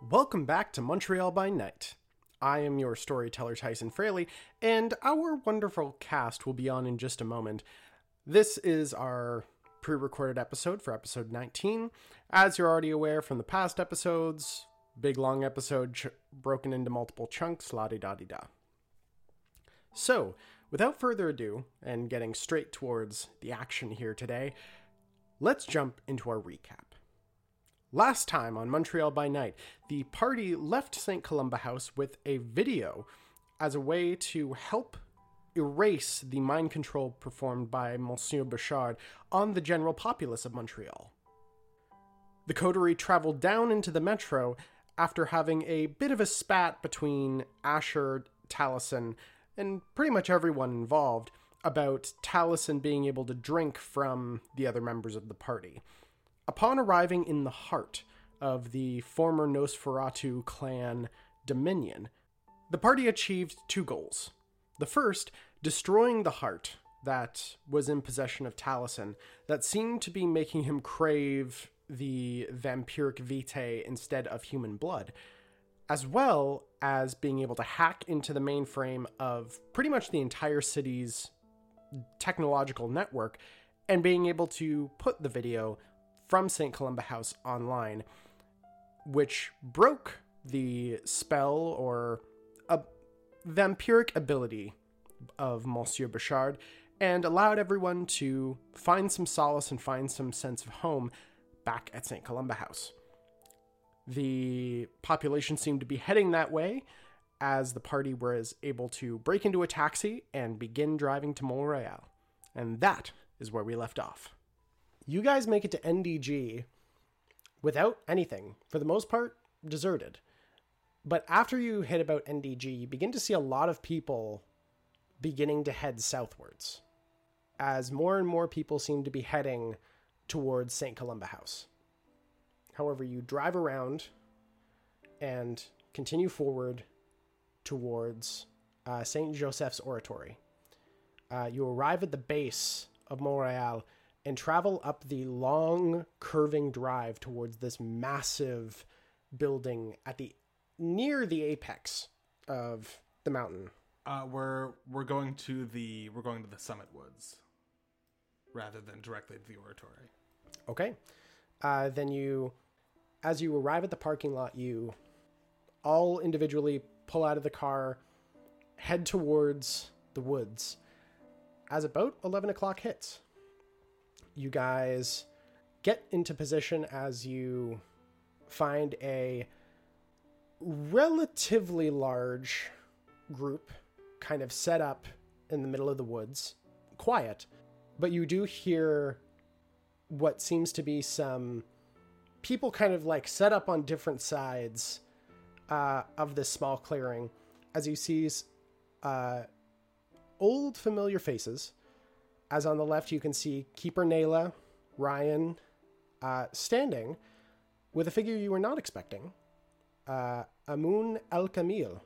Welcome back to Montreal by Night. I am your storyteller, Tyson Fraleigh, and our wonderful cast will be on in just a moment. This is our pre recorded episode for episode 19. As you're already aware from the past episodes, big long episode ch- broken into multiple chunks, la di da di da. So, without further ado, and getting straight towards the action here today, let's jump into our recap. Last time on Montreal by Night, the party left St. Columba House with a video as a way to help erase the mind control performed by Monsieur Bouchard on the general populace of Montreal. The coterie traveled down into the metro after having a bit of a spat between Asher, Talisen, and pretty much everyone involved about Talisen being able to drink from the other members of the party. Upon arriving in the heart of the former Nosferatu clan Dominion, the party achieved two goals. The first, destroying the heart that was in possession of Talisen, that seemed to be making him crave the vampiric vitae instead of human blood, as well as being able to hack into the mainframe of pretty much the entire city's technological network and being able to put the video from St. Columba House online, which broke the spell or a vampiric ability of Monsieur Bouchard and allowed everyone to find some solace and find some sense of home back at St. Columba House. The population seemed to be heading that way as the party was able to break into a taxi and begin driving to Montreal. And that is where we left off you guys make it to NDG without anything, for the most part, deserted. But after you hit about NDG, you begin to see a lot of people beginning to head southwards, as more and more people seem to be heading towards St. Columba House. However, you drive around and continue forward towards uh, St. Joseph's Oratory. Uh, you arrive at the base of Mount Royal and travel up the long curving drive towards this massive building at the near the apex of the mountain. Uh, we're we're going to the we're going to the summit woods rather than directly to the oratory. Okay. Uh, then you, as you arrive at the parking lot, you all individually pull out of the car, head towards the woods. As about eleven o'clock hits, you guys get into position as you find a relatively large group kind of set up in the middle of the woods, quiet, but you do hear what seems to be some people kind of like set up on different sides uh, of this small clearing as you see uh, old familiar faces as on the left, you can see Keeper Nayla, Ryan, uh, standing with a figure you were not expecting. Uh, Amun El Kamil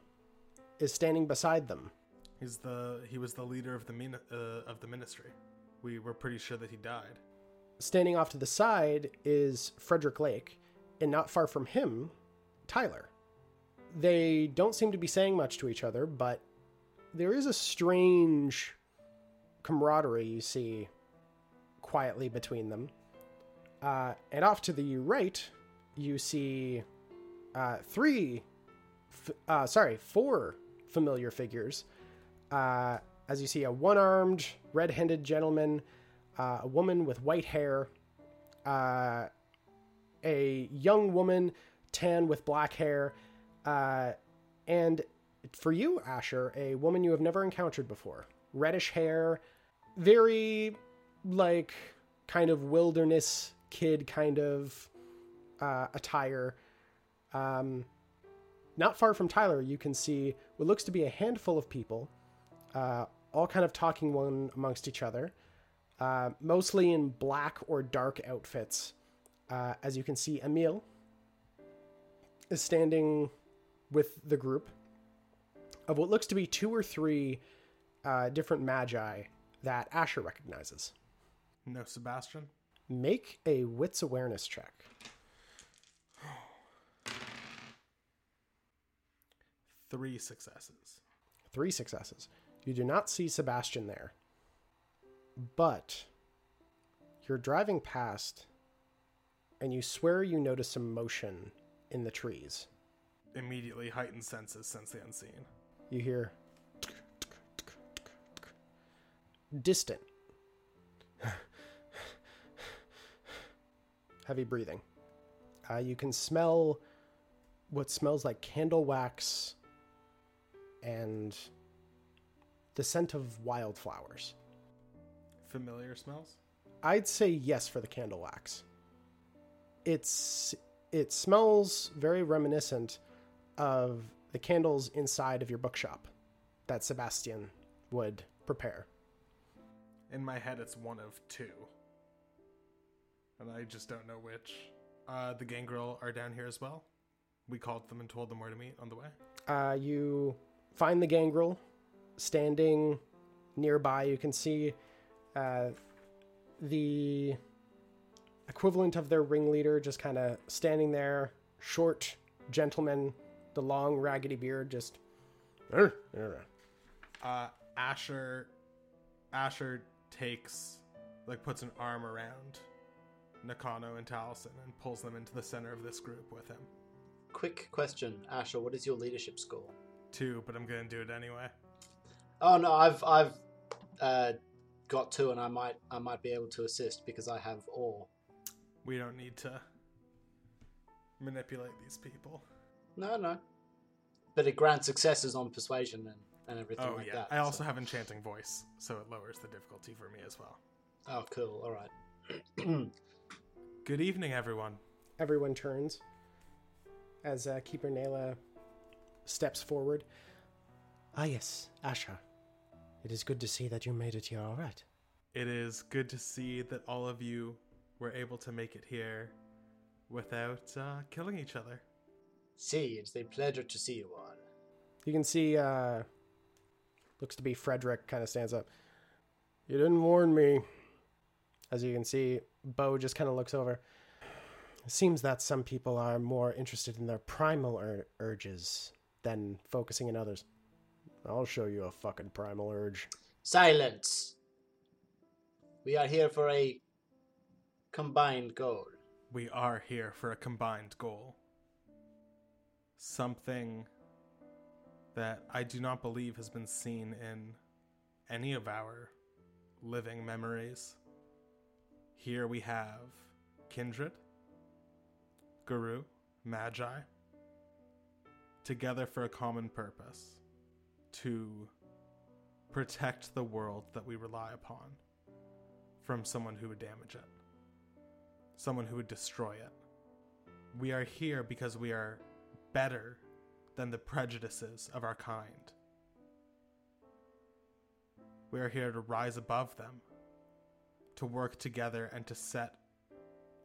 is standing beside them. He's the he was the leader of the min, uh, of the ministry. We were pretty sure that he died. Standing off to the side is Frederick Lake, and not far from him, Tyler. They don't seem to be saying much to each other, but there is a strange camaraderie you see quietly between them. Uh, and off to the right, you see uh, three, f- uh, sorry, four familiar figures. Uh, as you see, a one armed, red handed gentleman, uh, a woman with white hair, uh, a young woman, tan with black hair, and for you, Asher, a woman you have never encountered before reddish hair, very like kind of wilderness kid kind of uh, attire. Um, not far from Tyler, you can see what looks to be a handful of people, uh, all kind of talking one amongst each other, uh, mostly in black or dark outfits. Uh, as you can see, Emil is standing with the group of what looks to be two or three uh, different magi that Asher recognizes. No, Sebastian. Make a wits awareness check. Three successes. Three successes. You do not see Sebastian there. But you're driving past and you swear you notice some motion in the trees. Immediately heightened senses sense the unseen. You hear distant heavy breathing. Uh, you can smell what smells like candle wax and the scent of wildflowers. Familiar smells? I'd say yes for the candle wax. It's it smells very reminiscent of the candles inside of your bookshop that Sebastian would prepare. In my head, it's one of two. And I just don't know which. Uh, the gangrel are down here as well. We called them and told them where to meet on the way. Uh, you find the gangrel standing nearby. You can see uh, the equivalent of their ringleader just kind of standing there, short gentleman, the long raggedy beard, just. Uh, Asher, Asher takes, like, puts an arm around Nakano and Talisen and pulls them into the center of this group with him. Quick question, Asher. What is your leadership score? Two, but I'm gonna do it anyway. Oh no, I've I've uh, got two, and I might I might be able to assist because I have all. We don't need to manipulate these people. No, no. But it grants successes on persuasion and, and everything Oh like yeah, that. I also so- have enchanting voice, so it lowers the difficulty for me as well. Oh, cool. All right. Good evening, everyone. Everyone turns as uh, Keeper Nayla steps forward. Ah, yes, Asha. It is good to see that you made it here all right. It is good to see that all of you were able to make it here without uh, killing each other. see, it's a pleasure to see you all. You can see, uh, looks to be Frederick kind of stands up. You didn't warn me. As you can see, Bo just kind of looks over. It seems that some people are more interested in their primal ur- urges than focusing in others. I'll show you a fucking primal urge. Silence. We are here for a combined goal. We are here for a combined goal. Something that I do not believe has been seen in any of our living memories. Here we have Kindred, Garou, Magi, together for a common purpose to protect the world that we rely upon from someone who would damage it, someone who would destroy it. We are here because we are better than the prejudices of our kind. We are here to rise above them, to work together, and to set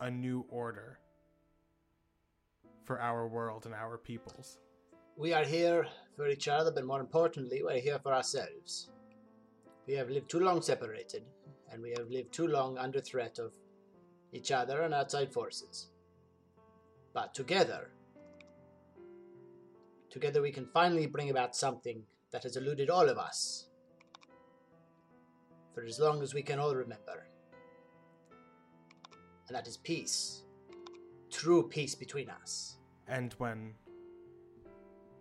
a new order for our world and our peoples. We are here for each other, but more importantly, we're here for ourselves. We have lived too long separated, and we have lived too long under threat of each other and outside forces. But together, together we can finally bring about something that has eluded all of us for as long as we can all remember. And that is peace. True peace between us. And when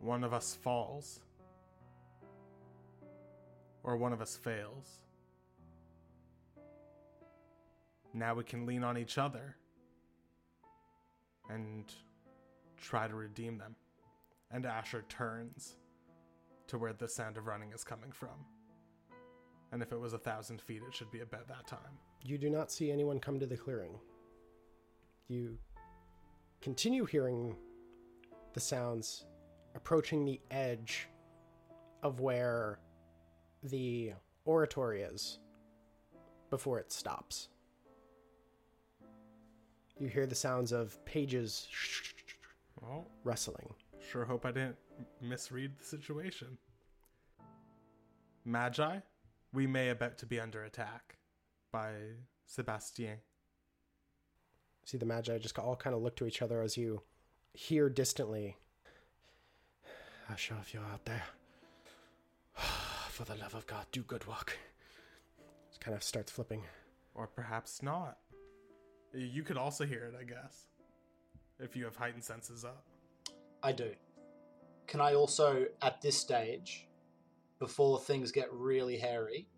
one of us falls, or one of us fails, now we can lean on each other and try to redeem them. And Asher turns to where the sound of running is coming from. And if it was a thousand feet, it should be about that time. You do not see anyone come to the clearing. You continue hearing the sounds approaching the edge of where the oratory is before it stops. You hear the sounds of pages Well, rustling. Sure hope I didn't misread the situation. Magi, we may about to be under attack by Sebastian. See the Magi just all kind of look to each other as you hear distantly. Asha, if you're out there, for the love of God, do good work. Just kind of starts flipping. Or perhaps not. You could also hear it, I guess. If you have heightened senses up. I do. Can I also, at this stage, before things get really hairy,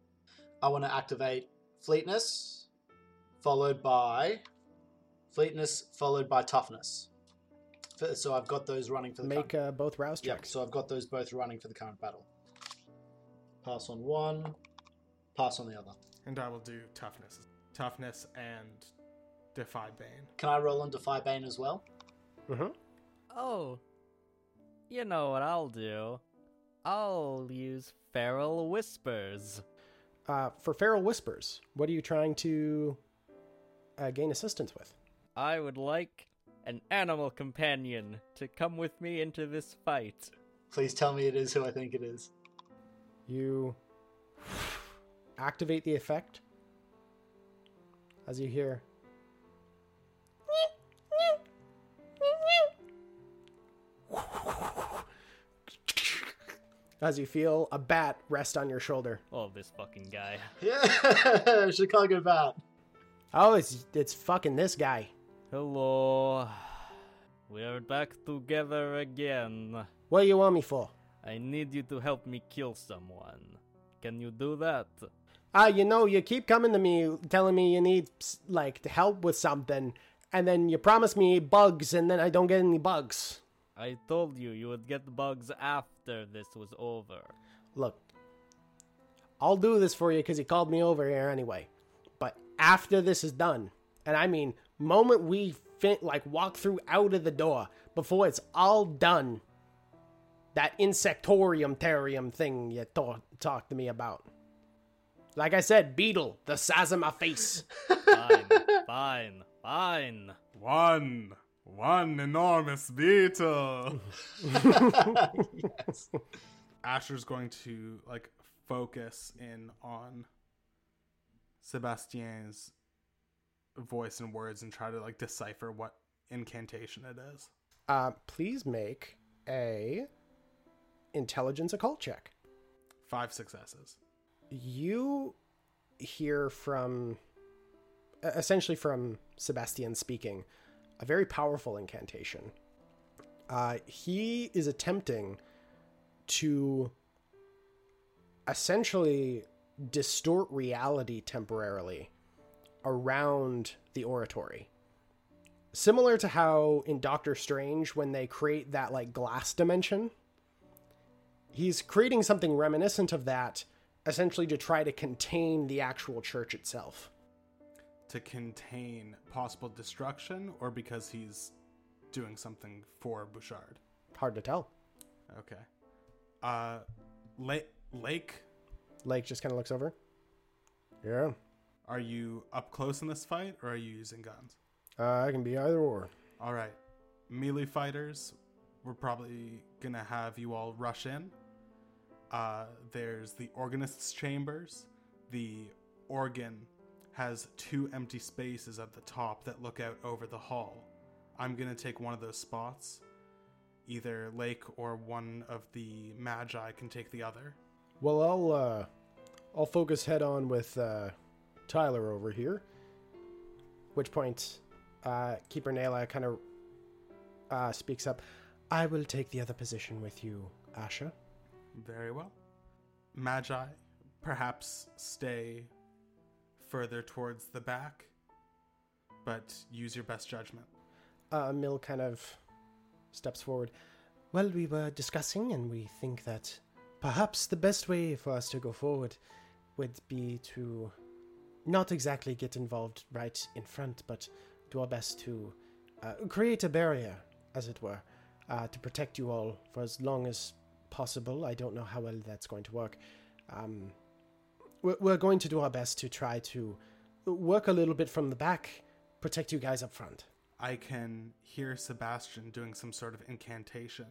I want to activate Fleetness, followed by Fleetness, followed by Toughness. So I've got those running for the Make current. uh, both rouse Yep, so I've got those both running for the current battle. Pass on one, pass on the other. And I will do toughness. Toughness and defy Bane. Can I roll on Defy Bane as well? Mm-hmm. Oh, you know what I'll do? I'll use Feral Whispers. Uh, for Feral Whispers, what are you trying to uh, gain assistance with? I would like an animal companion to come with me into this fight. Please tell me it is who I think it is. You activate the effect as you hear. As you feel a bat rest on your shoulder. Oh, this fucking guy. Yeah, Chicago Bat. Oh, it's it's fucking this guy. Hello. We're back together again. What do you want me for? I need you to help me kill someone. Can you do that? Ah, you know, you keep coming to me telling me you need s- like help with something, and then you promise me bugs, and then I don't get any bugs. I told you you would get bugs after this was over. Look, I'll do this for you because you called me over here anyway. But after this is done, and I mean, moment we fin- like walk through out of the door, before it's all done, that insectorium terrarium thing you to- talked to me about. Like I said, beetle, the size of my face. Fine, fine, fine. One! One enormous beetle! yes. Asher's going to like focus in on Sebastian's voice and words and try to like decipher what incantation it is. Uh, please make a intelligence occult check. Five successes. you hear from essentially from Sebastian speaking a very powerful incantation. Uh, he is attempting to essentially distort reality temporarily around the oratory. Similar to how in Doctor Strange, when they create that like glass dimension, he's creating something reminiscent of that essentially to try to contain the actual church itself. To contain possible destruction or because he's doing something for Bouchard. Hard to tell. Okay. Uh Lake Lake, Lake just kind of looks over. Yeah, are you up close in this fight or are you using guns? uh, I can be either or. All right. Melee fighters, we're probably going to have you all rush in. Uh, there's the organist's chambers. The organ has two empty spaces at the top that look out over the hall. I'm going to take one of those spots. Either Lake or one of the Magi can take the other. Well, I'll uh, I'll focus head on with uh, Tyler over here. Which point, uh, Keeper Nayla kind of uh, speaks up. I will take the other position with you, Asha. Very well. Magi, perhaps stay further towards the back, but use your best judgment. Uh, Mill kind of steps forward. Well, we were discussing, and we think that perhaps the best way for us to go forward would be to not exactly get involved right in front, but do our best to uh, create a barrier, as it were, uh, to protect you all for as long as possible. I don't know how well that's going to work. Um, we're, we're going to do our best to try to work a little bit from the back, protect you guys up front. I can hear Sebastian doing some sort of incantation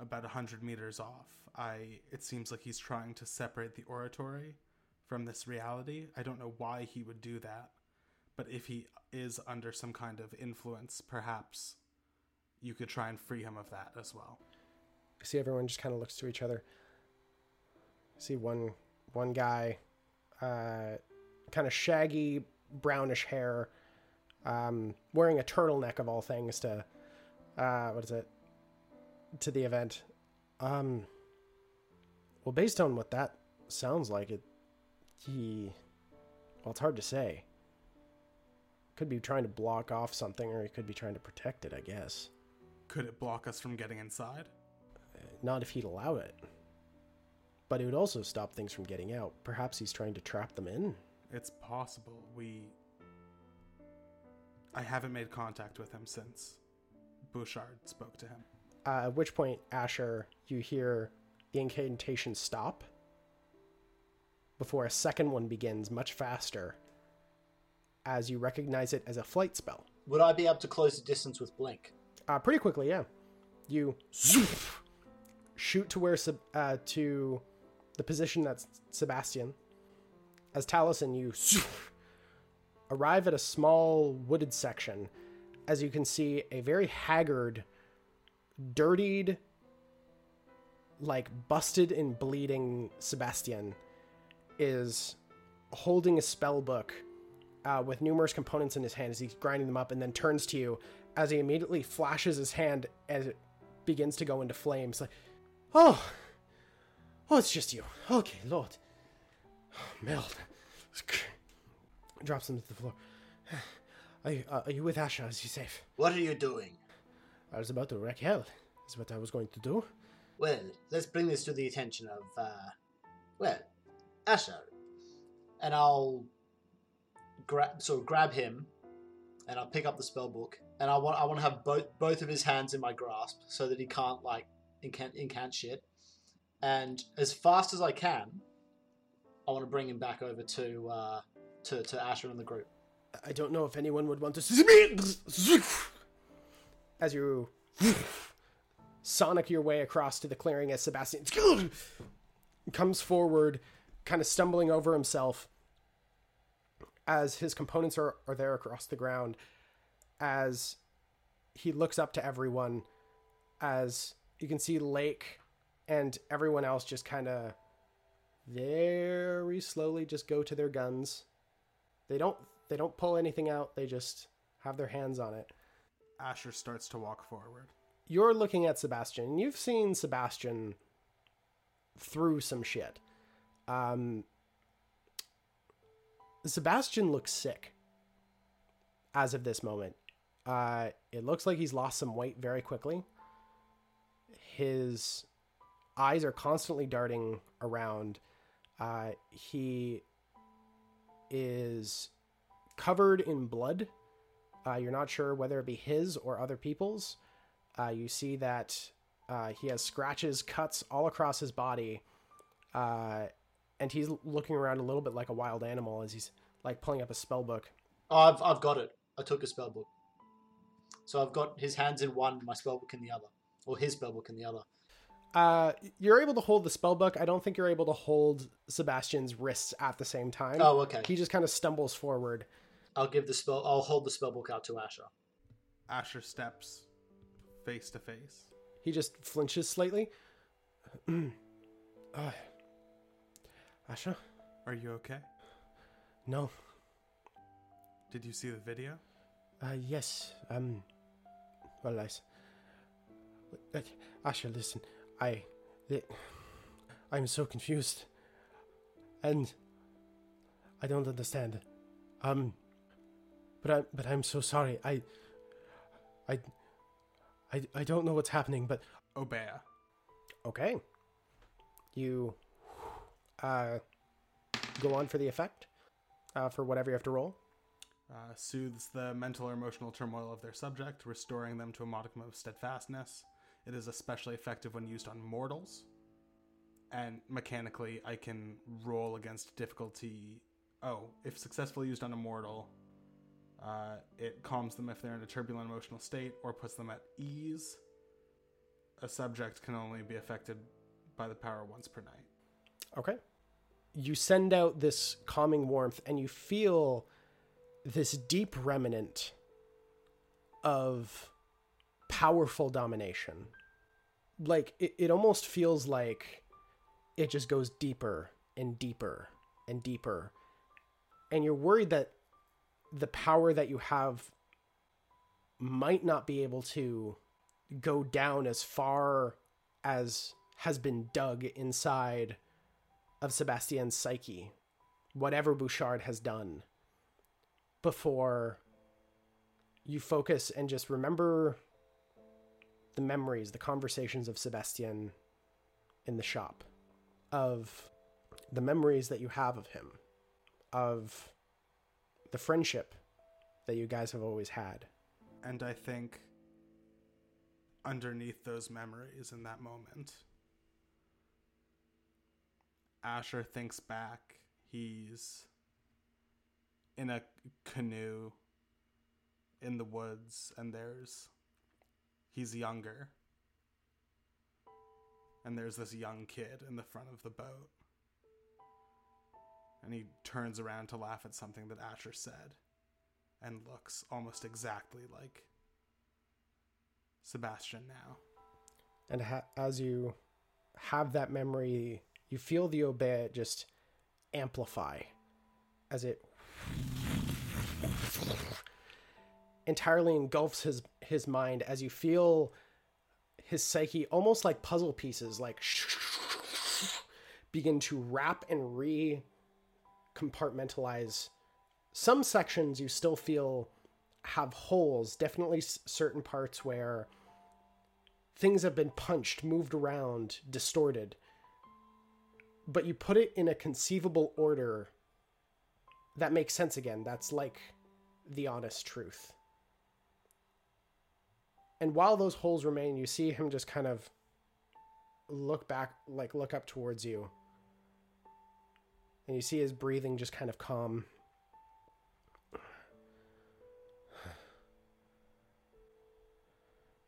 about a hundred meters off. I it seems like he's trying to separate the oratory from this reality. I don't know why he would do that, but if he is under some kind of influence, perhaps you could try and free him of that as well. see everyone just kind of looks to each other. See one one guy, uh, kind of shaggy brownish hair, um, wearing a turtleneck of all things to, uh, what is it, to the event. Um, well, based on what that sounds like, it, he, well, it's hard to say. Could be trying to block off something, or he could be trying to protect it. I guess. Could it block us from getting inside? Not if he'd allow it. But it would also stop things from getting out. Perhaps he's trying to trap them in. It's possible. We. I haven't made contact with him since Bouchard spoke to him. Uh, at which point, Asher, you hear the incantation stop before a second one begins much faster as you recognize it as a flight spell. Would I be able to close the distance with blink? Uh, pretty quickly, yeah. You zoop, shoot to where Seb- uh, to the position that's Sebastian. As Talisen, you arrive at a small wooded section. As you can see, a very haggard, dirtied, like busted and bleeding Sebastian is holding a spell book uh, with numerous components in his hand as he's grinding them up and then turns to you as he immediately flashes his hand as it begins to go into flames. Like, oh, oh, it's just you. Okay, Lord. Meld. Drops him to the floor. Are you, uh, are you with Asha? Is he safe? What are you doing? I was about to wreck hell. Is what I was going to do. Well, let's bring this to the attention of, uh, well, Asher. And I'll grab, sort of grab him, and I'll pick up the spell book, and I want, I want to have both both of his hands in my grasp so that he can't like incant, incant shit. And as fast as I can, I want to bring him back over to, uh, to to Asher and the group. I don't know if anyone would want to see me. As you sonic your way across to the clearing as Sebastian comes forward, kind of stumbling over himself as his components are, are there across the ground. As he looks up to everyone, as you can see Lake and everyone else just kind of very slowly just go to their guns. They don't they don't pull anything out. They just have their hands on it. Asher starts to walk forward. You're looking at Sebastian. You've seen Sebastian through some shit. Um, Sebastian looks sick as of this moment. Uh, it looks like he's lost some weight very quickly. His eyes are constantly darting around. Uh, he is covered in blood. Uh, you're not sure whether it be his or other people's. Uh, you see that uh, he has scratches, cuts all across his body, uh, and he's looking around a little bit like a wild animal as he's like pulling up a spell book. Oh, I've, I've got it. I took a spell book. So I've got his hands in one, my spell book in the other. Or his spell book in the other. Uh, you're able to hold the spell book. I don't think you're able to hold Sebastian's wrists at the same time. Oh, okay. He just kind of stumbles forward. I'll give the spell. I'll hold the spell book out to Asher. Asher steps face to face. He just flinches slightly. uh, Asha? Are you okay? No. Did you see the video? Uh, yes. Um. Well, I. s- Uh, Asha, listen. I. The, I'm so confused. And. I don't understand. Um. But I. But I'm so sorry. I. I. I. I don't know what's happening, but Obeah. okay. You. Uh. Go on for the effect. Uh, for whatever you have to roll. Uh, soothes the mental or emotional turmoil of their subject, restoring them to a modicum of steadfastness. It is especially effective when used on mortals. And mechanically, I can roll against difficulty. Oh, if successfully used on a mortal, uh, it calms them if they're in a turbulent emotional state or puts them at ease. A subject can only be affected by the power once per night. Okay. You send out this calming warmth and you feel this deep remnant of powerful domination. like it, it almost feels like it just goes deeper and deeper and deeper and you're worried that the power that you have might not be able to go down as far as has been dug inside of Sebastian's psyche, whatever Bouchard has done, before you focus and just remember the memories, the conversations of Sebastian in the shop, of the memories that you have of him, of the friendship that you guys have always had. And I think underneath those memories in that moment, Asher thinks back. He's in a canoe in the woods, and there's. He's younger. And there's this young kid in the front of the boat. And he turns around to laugh at something that Asher said and looks almost exactly like Sebastian now. And ha- as you have that memory, you feel the obey just amplify as it entirely engulfs his his mind as you feel his psyche almost like puzzle pieces like begin to wrap and re compartmentalize some sections you still feel have holes definitely certain parts where things have been punched moved around distorted. But you put it in a conceivable order that makes sense again. That's like the honest truth and while those holes remain you see him just kind of look back like look up towards you and you see his breathing just kind of calm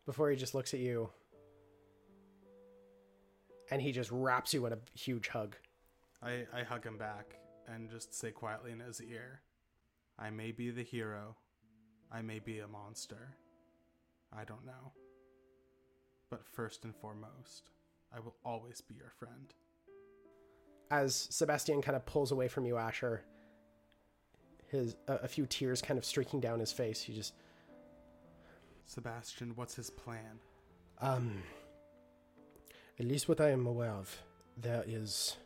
before he just looks at you and he just wraps you in a huge hug I, I hug him back and just say quietly in his ear I may be the hero. I may be a monster. I don't know. But first and foremost, I will always be your friend. as Sebastian kind of pulls away from you, Asher, his a, a few tears kind of streaking down his face. He just, Sebastian, what's his plan? um, at least what I am aware of, there is.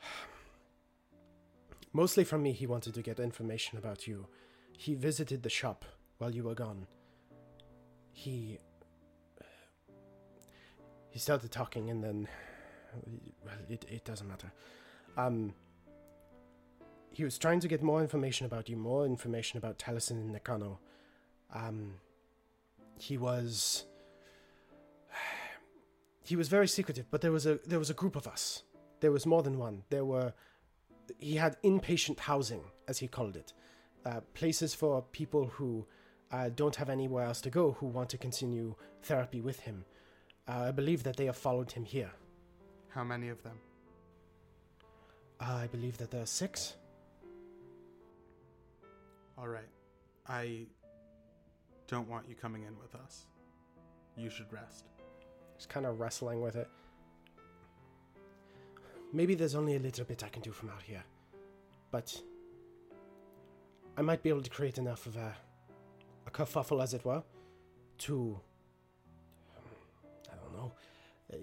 Mostly from me, he wanted to get information about you. He visited the shop while you were gone. He. He started talking and then. Well, it, it doesn't matter. Um. He was trying to get more information about you, more information about Talisen and Nakano. Um. He was. He was very secretive, but there was a there was a group of us. There was more than one. There were he had inpatient housing, as he called it, uh, places for people who uh, don't have anywhere else to go who want to continue therapy with him. Uh, I believe that they have followed him here. How many of them? Uh, I believe that there are six. All right. I don't want you coming in with us. You should rest. Just kind of wrestling with it. Maybe there's only a little bit I can do from out here, but I might be able to create enough of a, a kerfuffle, as it were, to. I don't know. uh,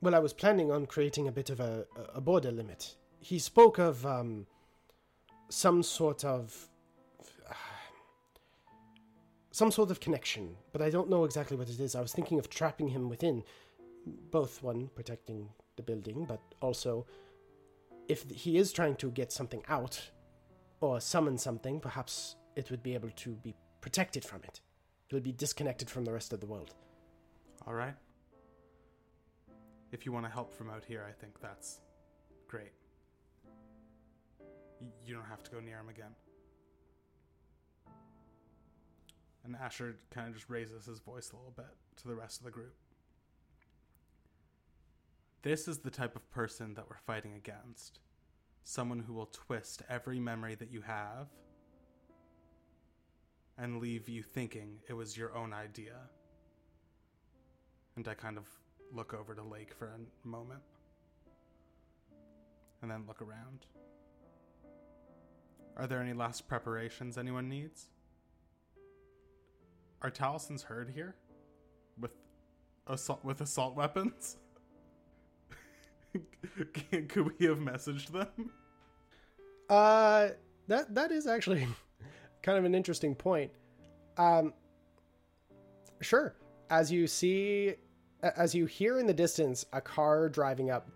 Well, I was planning on creating a bit of a, a border limit. He spoke of um, some sort of. some sort of connection, but I don't know exactly what it is. I was thinking of trapping him within, both one protecting the building, but also if he is trying to get something out or summon something, perhaps it would be able to be protected from it. It would be disconnected from the rest of the world. All right? If you want to help from out here, I think that's great. You don't have to go near him again. And Asher kind of just raises his voice a little bit to the rest of the group. This is the type of person that we're fighting against. Someone who will twist every memory that you have and leave you thinking it was your own idea. And I kind of look over to Lake for a moment. And then look around. Are there any last preparations anyone needs? Are Talisen's herd here? With assault with assault weapons? Could we have messaged them? Uh, that that is actually kind of an interesting point. Um, sure. As you see, as you hear in the distance a car driving up,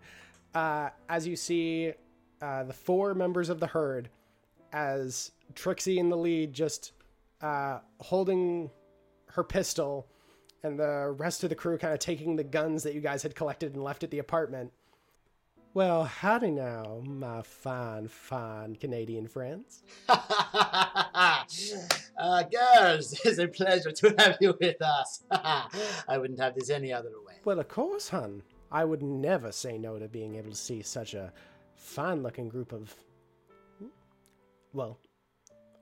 uh, as you see uh, the four members of the herd, as Trixie in the lead, just uh, holding her pistol, and the rest of the crew kind of taking the guns that you guys had collected and left at the apartment. Well, howdy now, my fine, fine Canadian friends. uh, girls, it's a pleasure to have you with us. I wouldn't have this any other way. Well, of course, hun. I would never say no to being able to see such a fine looking group of. Well,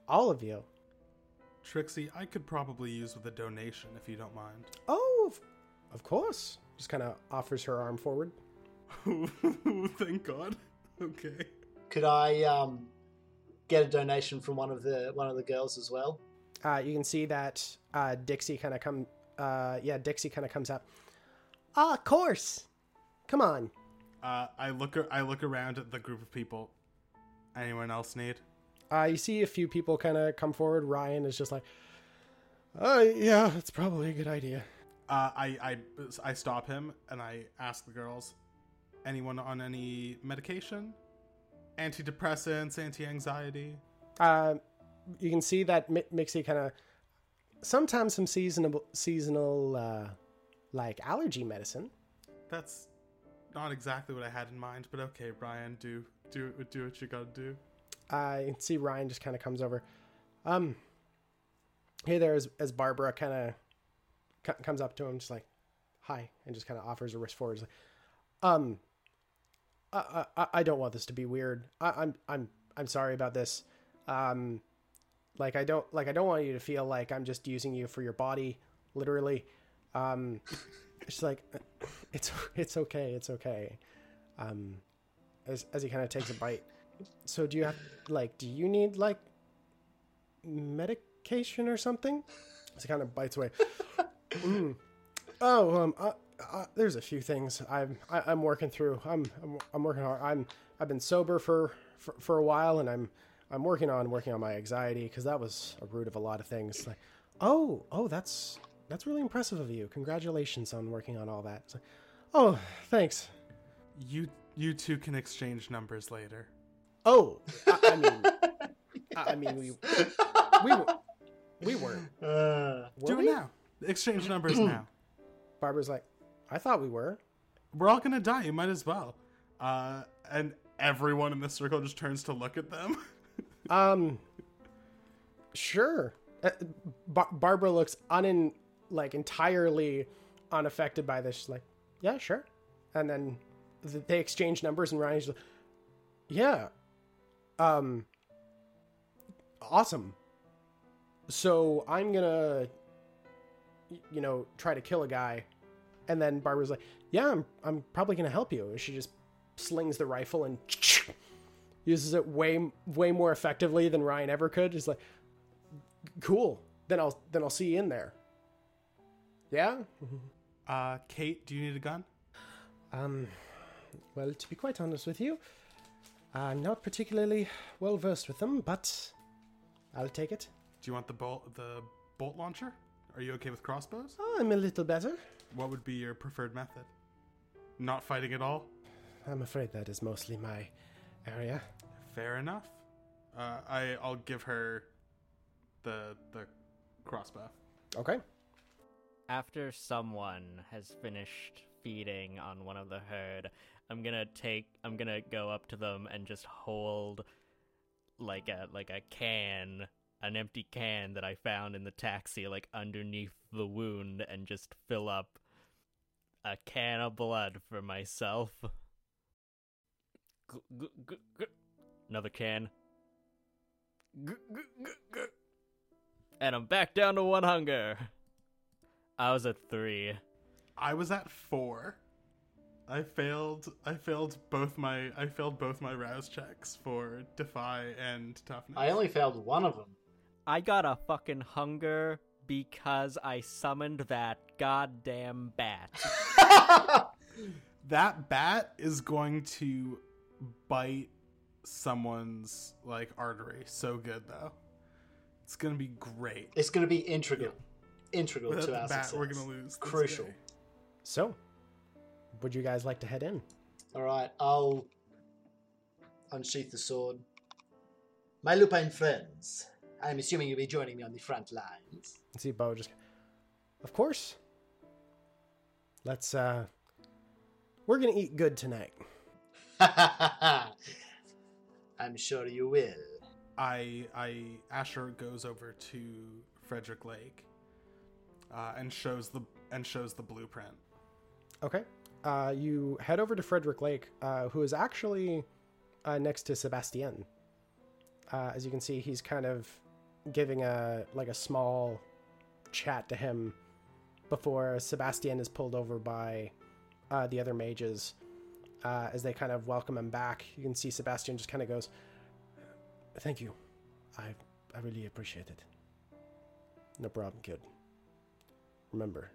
all of you. Trixie, I could probably use with a donation if you don't mind. Oh, of, of course. Just kind of offers her arm forward. Thank God. Okay. Could I um, get a donation from one of the one of the girls as well? Uh, you can see that uh, Dixie kind of come. Uh, yeah, Dixie kind of comes up. Ah, of course. Come on. Uh, I look. I look around at the group of people. Anyone else need? Uh, you see a few people kind of come forward. Ryan is just like, "Oh yeah, that's probably a good idea." Uh, I, I I stop him and I ask the girls, anyone on any medication, antidepressants, anti-anxiety. Uh, you can see that Mi- Mixie kind of sometimes some seasonal seasonal uh, like allergy medicine. That's not exactly what I had in mind, but okay, Brian, do do do what you gotta do. Uh, can see Ryan just kind of comes over. Um, hey there, as, as Barbara kind of c- comes up to him, just like, "Hi," and just kind of offers a wrist forward. Like, um, I, I I don't want this to be weird. I, I'm I'm I'm sorry about this. Um, like I don't like I don't want you to feel like I'm just using you for your body, literally. Um, it's like it's it's okay, it's okay. Um, as as he kind of takes a bite. So do you have like do you need like medication or something? As he kind of bites away. Mm. Oh, um, uh, uh, there's a few things I'm I, I'm working through. I'm, I'm I'm working hard. I'm I've been sober for for, for a while, and I'm I'm working on working on my anxiety because that was a root of a lot of things. Like, oh oh that's that's really impressive of you. Congratulations on working on all that. It's like, oh thanks. You you two can exchange numbers later. Oh I, I mean I, I mean we we were we weren't. Uh, Were do we? it now. Exchange numbers now. Barbara's like, I thought we were. We're all gonna die. You might as well. Uh, and everyone in the circle just turns to look at them. Um, sure. Uh, Bar- Barbara looks unin like entirely unaffected by this. She's like, yeah, sure. And then th- they exchange numbers, and Ryan's like, yeah, um, awesome. So I'm gonna, you know, try to kill a guy, and then Barbara's like, yeah, I'm I'm probably gonna help you. And she just slings the rifle and uses it way way more effectively than Ryan ever could. Just like, cool. Then I'll then I'll see you in there. Yeah. Uh, Kate, do you need a gun? Um. Well, to be quite honest with you, I'm not particularly well versed with them, but I'll take it. Do you want the bolt the bolt launcher? Are you okay with crossbows? Oh, I'm a little better. What would be your preferred method? Not fighting at all? I'm afraid that is mostly my area. Fair enough. Uh, I I'll give her the the crossbow. Okay. After someone has finished feeding on one of the herd, I'm gonna take I'm gonna go up to them and just hold like a like a can, an empty can that I found in the taxi like underneath the wound and just fill up a can of blood for myself. Another can. And I'm back down to one hunger. I was at three. I was at four. I failed. I failed both my. I failed both my rouse checks for defy and toughness. I only failed one of them. I got a fucking hunger because I summoned that goddamn bat. that bat is going to bite someone's like artery so good though. It's gonna be great. it's going to be integral. Integral Without to our bat, success. we're gonna lose. Crucial. So, would you guys like to head in? All right, I'll unsheath the sword. My lupine friends, I'm assuming you'll be joining me on the front lines. See Bo just. Of course. Let's uh. We're gonna eat good tonight. I'm sure you will. I I Asher goes over to Frederick Lake, uh, and shows the and shows the blueprint. Okay. Uh, you head over to Frederick Lake, uh, who is actually uh, next to Sebastian. Uh, as you can see, he's kind of giving a like a small chat to him before Sebastian is pulled over by uh, the other mages. Uh, as they kind of welcome him back, you can see Sebastian just kind of goes, "Thank you, I I really appreciate it. No problem, kid. Remember,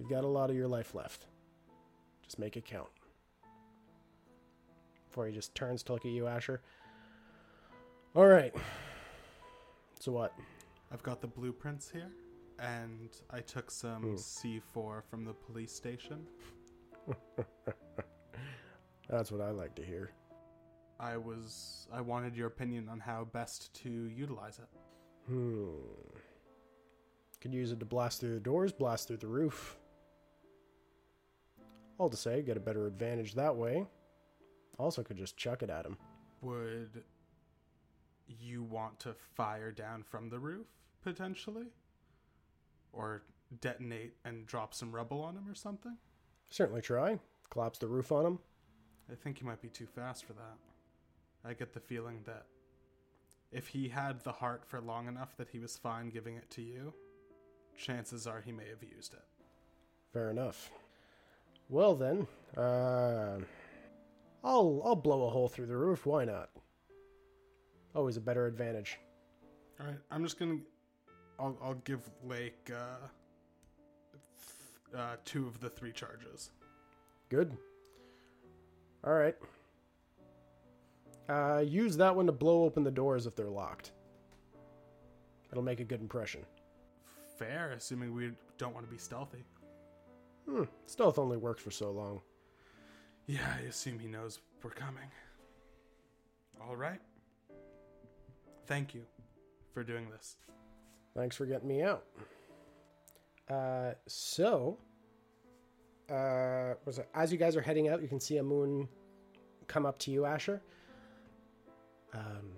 You've got a lot of your life left. Just make it count. Before he just turns to look at you, Asher. All right. So what? I've got the blueprints here, and I took some Hmm. C4 from the police station. That's what I like to hear. I was I wanted your opinion on how best to utilize it. Hmm. Could use it to blast through the doors, blast through the roof. All to say, get a better advantage that way. Also, could just chuck it at him. Would you want to fire down from the roof potentially, or detonate and drop some rubble on him or something? Certainly try. Collapse the roof on him. I think you might be too fast for that. I get the feeling that if he had the heart for long enough that he was fine giving it to you, chances are he may have used it. Fair enough. Well then, uh, I'll I'll blow a hole through the roof. Why not? Always a better advantage. All right, I'm just gonna. I'll I'll give Lake uh, th- uh, two of the three charges. Good. All right. Uh, use that one to blow open the doors if they're locked. It'll make a good impression. Fair, assuming we don't want to be stealthy. Hmm. Stealth only works for so long. Yeah, I assume he knows we're coming. All right. Thank you for doing this. Thanks for getting me out. Uh, so, uh, as you guys are heading out, you can see a moon come up to you, Asher. Um,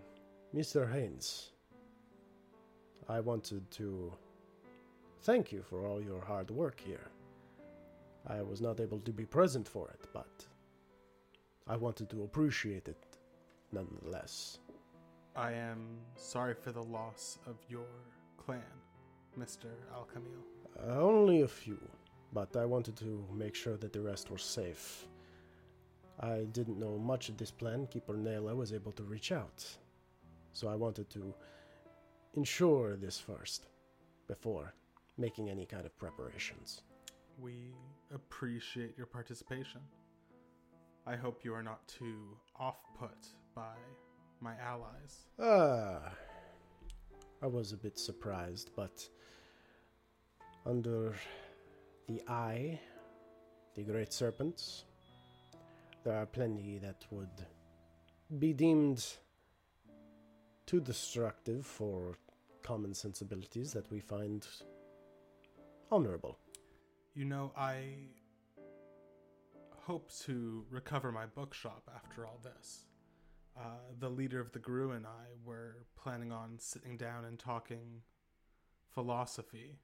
Mr. Hanes, I wanted to thank you for all your hard work here. I was not able to be present for it, but I wanted to appreciate it nonetheless. I am sorry for the loss of your clan, Mr. Alcamil. Only a few, but I wanted to make sure that the rest were safe. I didn't know much of this plan. Keeper Nela was able to reach out. So I wanted to ensure this first, before making any kind of preparations. We appreciate your participation. I hope you are not too off put by my allies. Ah, I was a bit surprised, but under the eye, the great serpents, there are plenty that would be deemed too destructive for common sensibilities that we find honorable. You know, I hope to recover my bookshop after all this. Uh, the leader of the Garou and I were planning on sitting down and talking philosophy.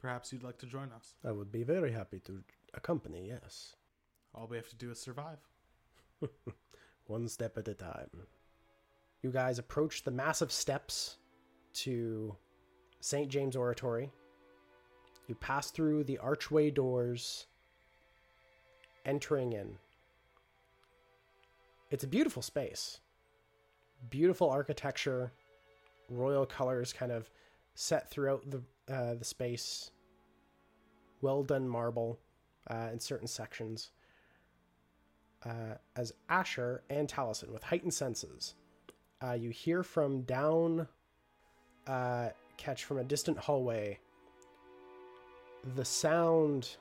Perhaps you'd like to join us. I would be very happy to accompany, yes. All we have to do is survive. One step at a time. You guys approach the massive steps to St. James Oratory. You pass through the archway doors, entering in. It's a beautiful space. Beautiful architecture, royal colors kind of set throughout the uh, the space. Well done marble uh, in certain sections. Uh, as Asher and Talisen, with heightened senses, uh, you hear from down, uh, catch from a distant hallway, the sound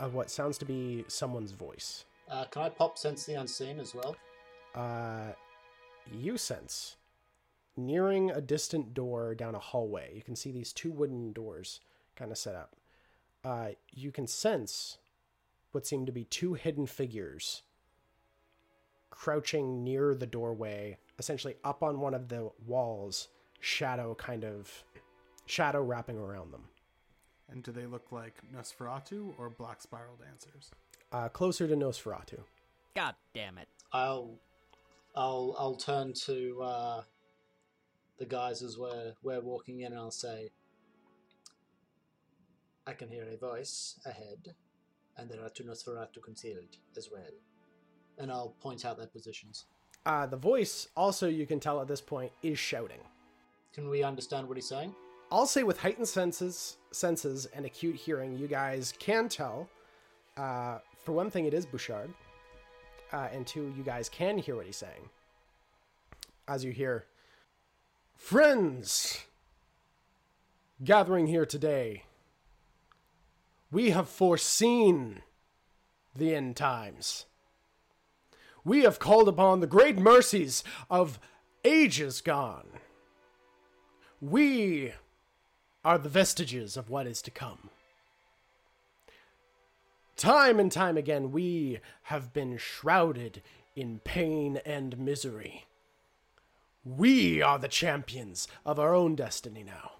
of what sounds to be someone's voice. Uh, can I pop sense the unseen as well? Uh, you sense nearing a distant door down a hallway. You can see these two wooden doors kind of set up. Uh, you can sense what seem to be two hidden figures crouching near the doorway, essentially up on one of the walls, shadow kind of shadow wrapping around them. And do they look like Nosferatu or Black Spiral Dancers? Uh, closer to Nosferatu. God damn it. I'll, I'll, I'll turn to uh, the guys as we're we're walking in, and I'll say, "I can hear a voice ahead, and there are two Nosferatu concealed as well." And I'll point out their positions. Uh, the voice, also, you can tell at this point, is shouting. Can we understand what he's saying? I'll say with heightened senses, senses and acute hearing, you guys can tell. Uh, for one thing, it is Bouchard, uh, and two, you guys can hear what he's saying. As you hear, friends, gathering here today, we have foreseen the end times. We have called upon the great mercies of ages gone. We are the vestiges of what is to come. Time and time again, we have been shrouded in pain and misery. We are the champions of our own destiny now.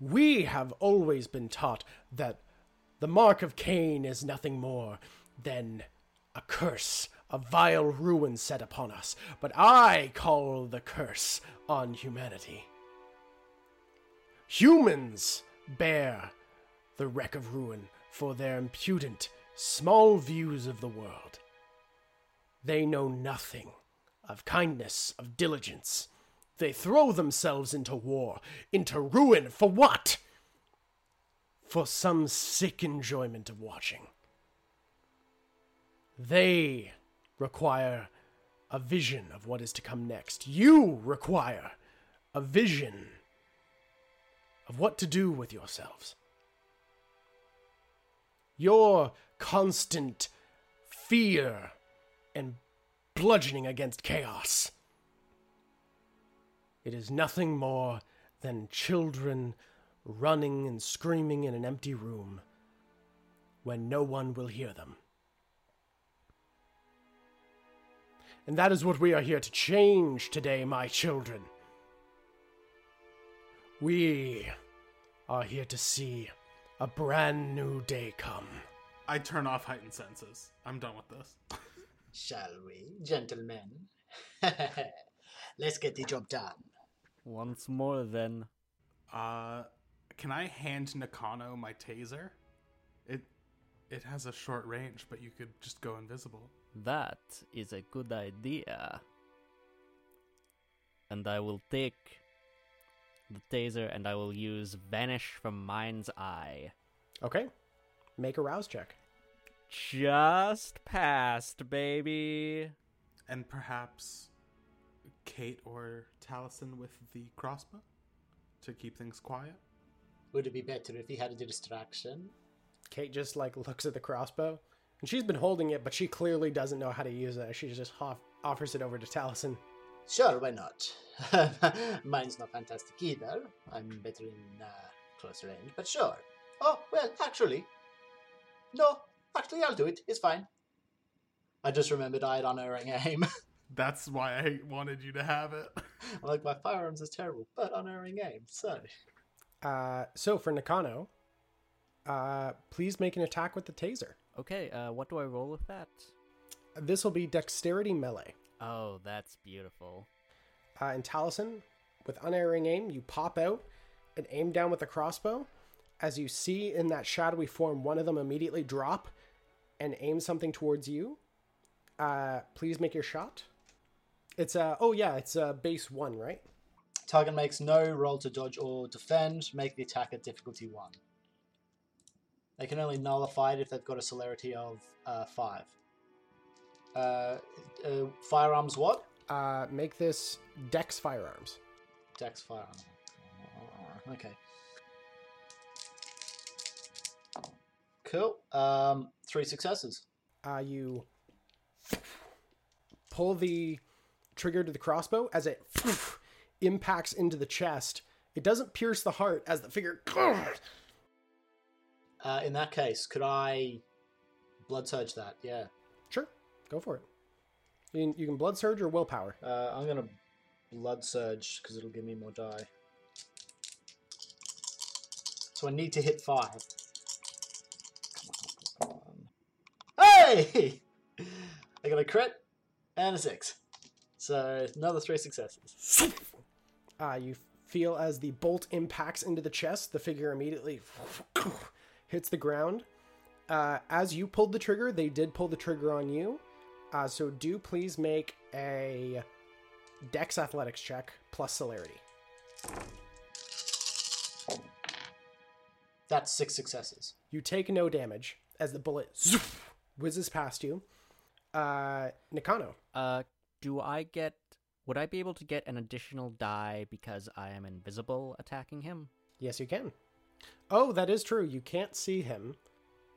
We have always been taught that the mark of Caine is nothing more than a curse, a vile ruin set upon us. But I call the curse on humanity. Humans bear the wreck of ruin for their impudent, small views of the world. They know nothing of kindness, of diligence. They throw themselves into war, into ruin, for what? For some sick enjoyment of watching. They require a vision of what is to come next. You require a vision of what to do with yourselves. Your constant fear and bludgeoning against chaos. It is nothing more than children running and screaming in an empty room when no one will hear them. And that is what we are here to change today, my children. We are here to see a brand new day come. I turn off heightened senses. I'm done with this. Shall we, gentlemen? Let's get the job done. Once more, then. Uh, can I hand Nakano my taser? It it has a short range, but you could just go invisible. That is a good idea. And I will take the taser and I will use Vanish from Mind's Eye. Okay? Make a rouse check. Just passed, baby. And perhaps Kate or Talisen with the crossbow to keep things quiet. Would it be better if he had a distraction? Kate just like looks at the crossbow, and she's been holding it, but she clearly doesn't know how to use it. She just hoff- offers it over to Talisen. Sure, why not? Mine's not fantastic either. I'm better in uh, close range, but sure. Oh, well, actually. No, actually, I'll do it. It's fine. I just remembered I had unerring aim. That's why I wanted you to have it. like, my firearms is terrible, but unerring aim, so. Uh, so for Nakano, uh, please make an attack with the taser. Okay, uh, what do I roll with that? This will be dexterity melee. Oh, that's beautiful. Uh, and Talisen, with unerring aim, you pop out and aim down with the crossbow. As you see in that shadowy form, one of them immediately drop and aim something towards you. Uh, please make your shot. It's uh oh yeah, it's uh base one, right? Target makes no roll to dodge or defend. Make the attack at difficulty one. They can only nullify it if they've got a celerity of uh, five. Uh, uh, firearms what? Uh, make this Dex firearms. Dex Firearms. Okay. Cool. Um, three successes. Uh, you pull the trigger to the crossbow as it impacts into the chest. It doesn't pierce the heart as the figure. Uh, in that case, could I blood surge that? Yeah. Go for it. You can, you can blood surge or willpower. Uh, I'm gonna blood surge because it'll give me more die. So I need to hit five. Come on, come on. Hey! I got a crit and a six. So another three successes. Uh, you feel as the bolt impacts into the chest, the figure immediately hits the ground. Uh, as you pulled the trigger, they did pull the trigger on you. Uh, so do please make a Dex Athletics check plus celerity. That's six successes. You take no damage as the bullet whizzes past you. Uh, Nakano. Uh, do I get? Would I be able to get an additional die because I am invisible attacking him? Yes, you can. Oh, that is true. You can't see him,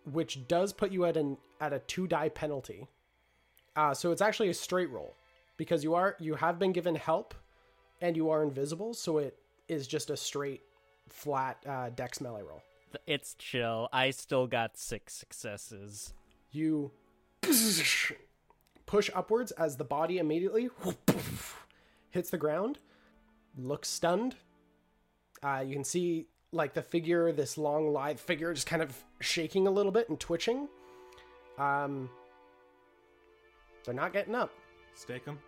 which does put you at an at a two die penalty. Uh, so it's actually a straight roll because you are you have been given help, and you are invisible. So it is just a straight, flat uh, dex melee roll. It's chill. I still got six successes. You push upwards as the body immediately hits the ground. Looks stunned. Uh, you can see like the figure, this long lithe figure, just kind of shaking a little bit and twitching. Um, they're not getting up. Stake them.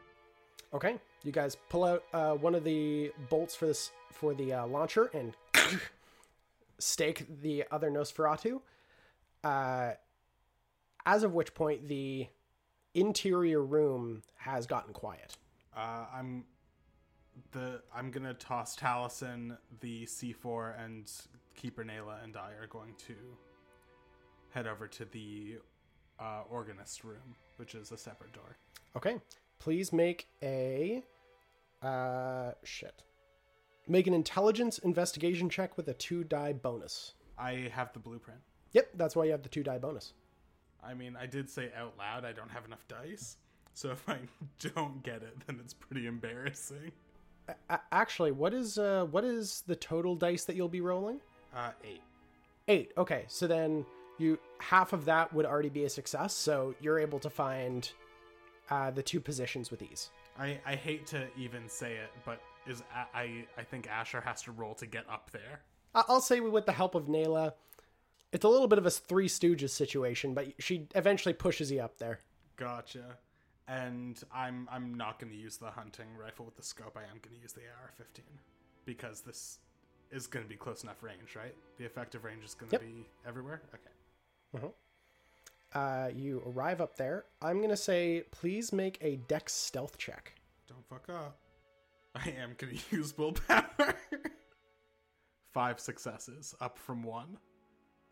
Okay, you guys pull out uh, one of the bolts for this for the uh, launcher and stake the other Nosferatu. Uh, as of which point the interior room has gotten quiet. Uh, I'm the I'm gonna toss Talisen, the C4, and Keeper Nayla and I are going to head over to the uh, organist room, which is a separate door. Okay, please make a uh shit. Make an intelligence investigation check with a two die bonus. I have the blueprint. Yep, that's why you have the two die bonus. I mean, I did say out loud I don't have enough dice, so if I don't get it, then it's pretty embarrassing. A- actually, what is uh what is the total dice that you'll be rolling? Uh, eight. Eight. Okay, so then you half of that would already be a success, so you're able to find uh, the two positions with ease. I, I hate to even say it, but is I I think Asher has to roll to get up there. I'll say with the help of Nayla, it's a little bit of a Three Stooges situation, but she eventually pushes you up there. Gotcha. And I'm I'm not going to use the hunting rifle with the scope. I am going to use the AR-15 because this is going to be close enough range, right? The effective range is going to Yep. be everywhere. Okay. Uh, you arrive up there. I'm gonna say, please make a Dex stealth check. Don't fuck up. I am to use willpower. Five successes, up from one.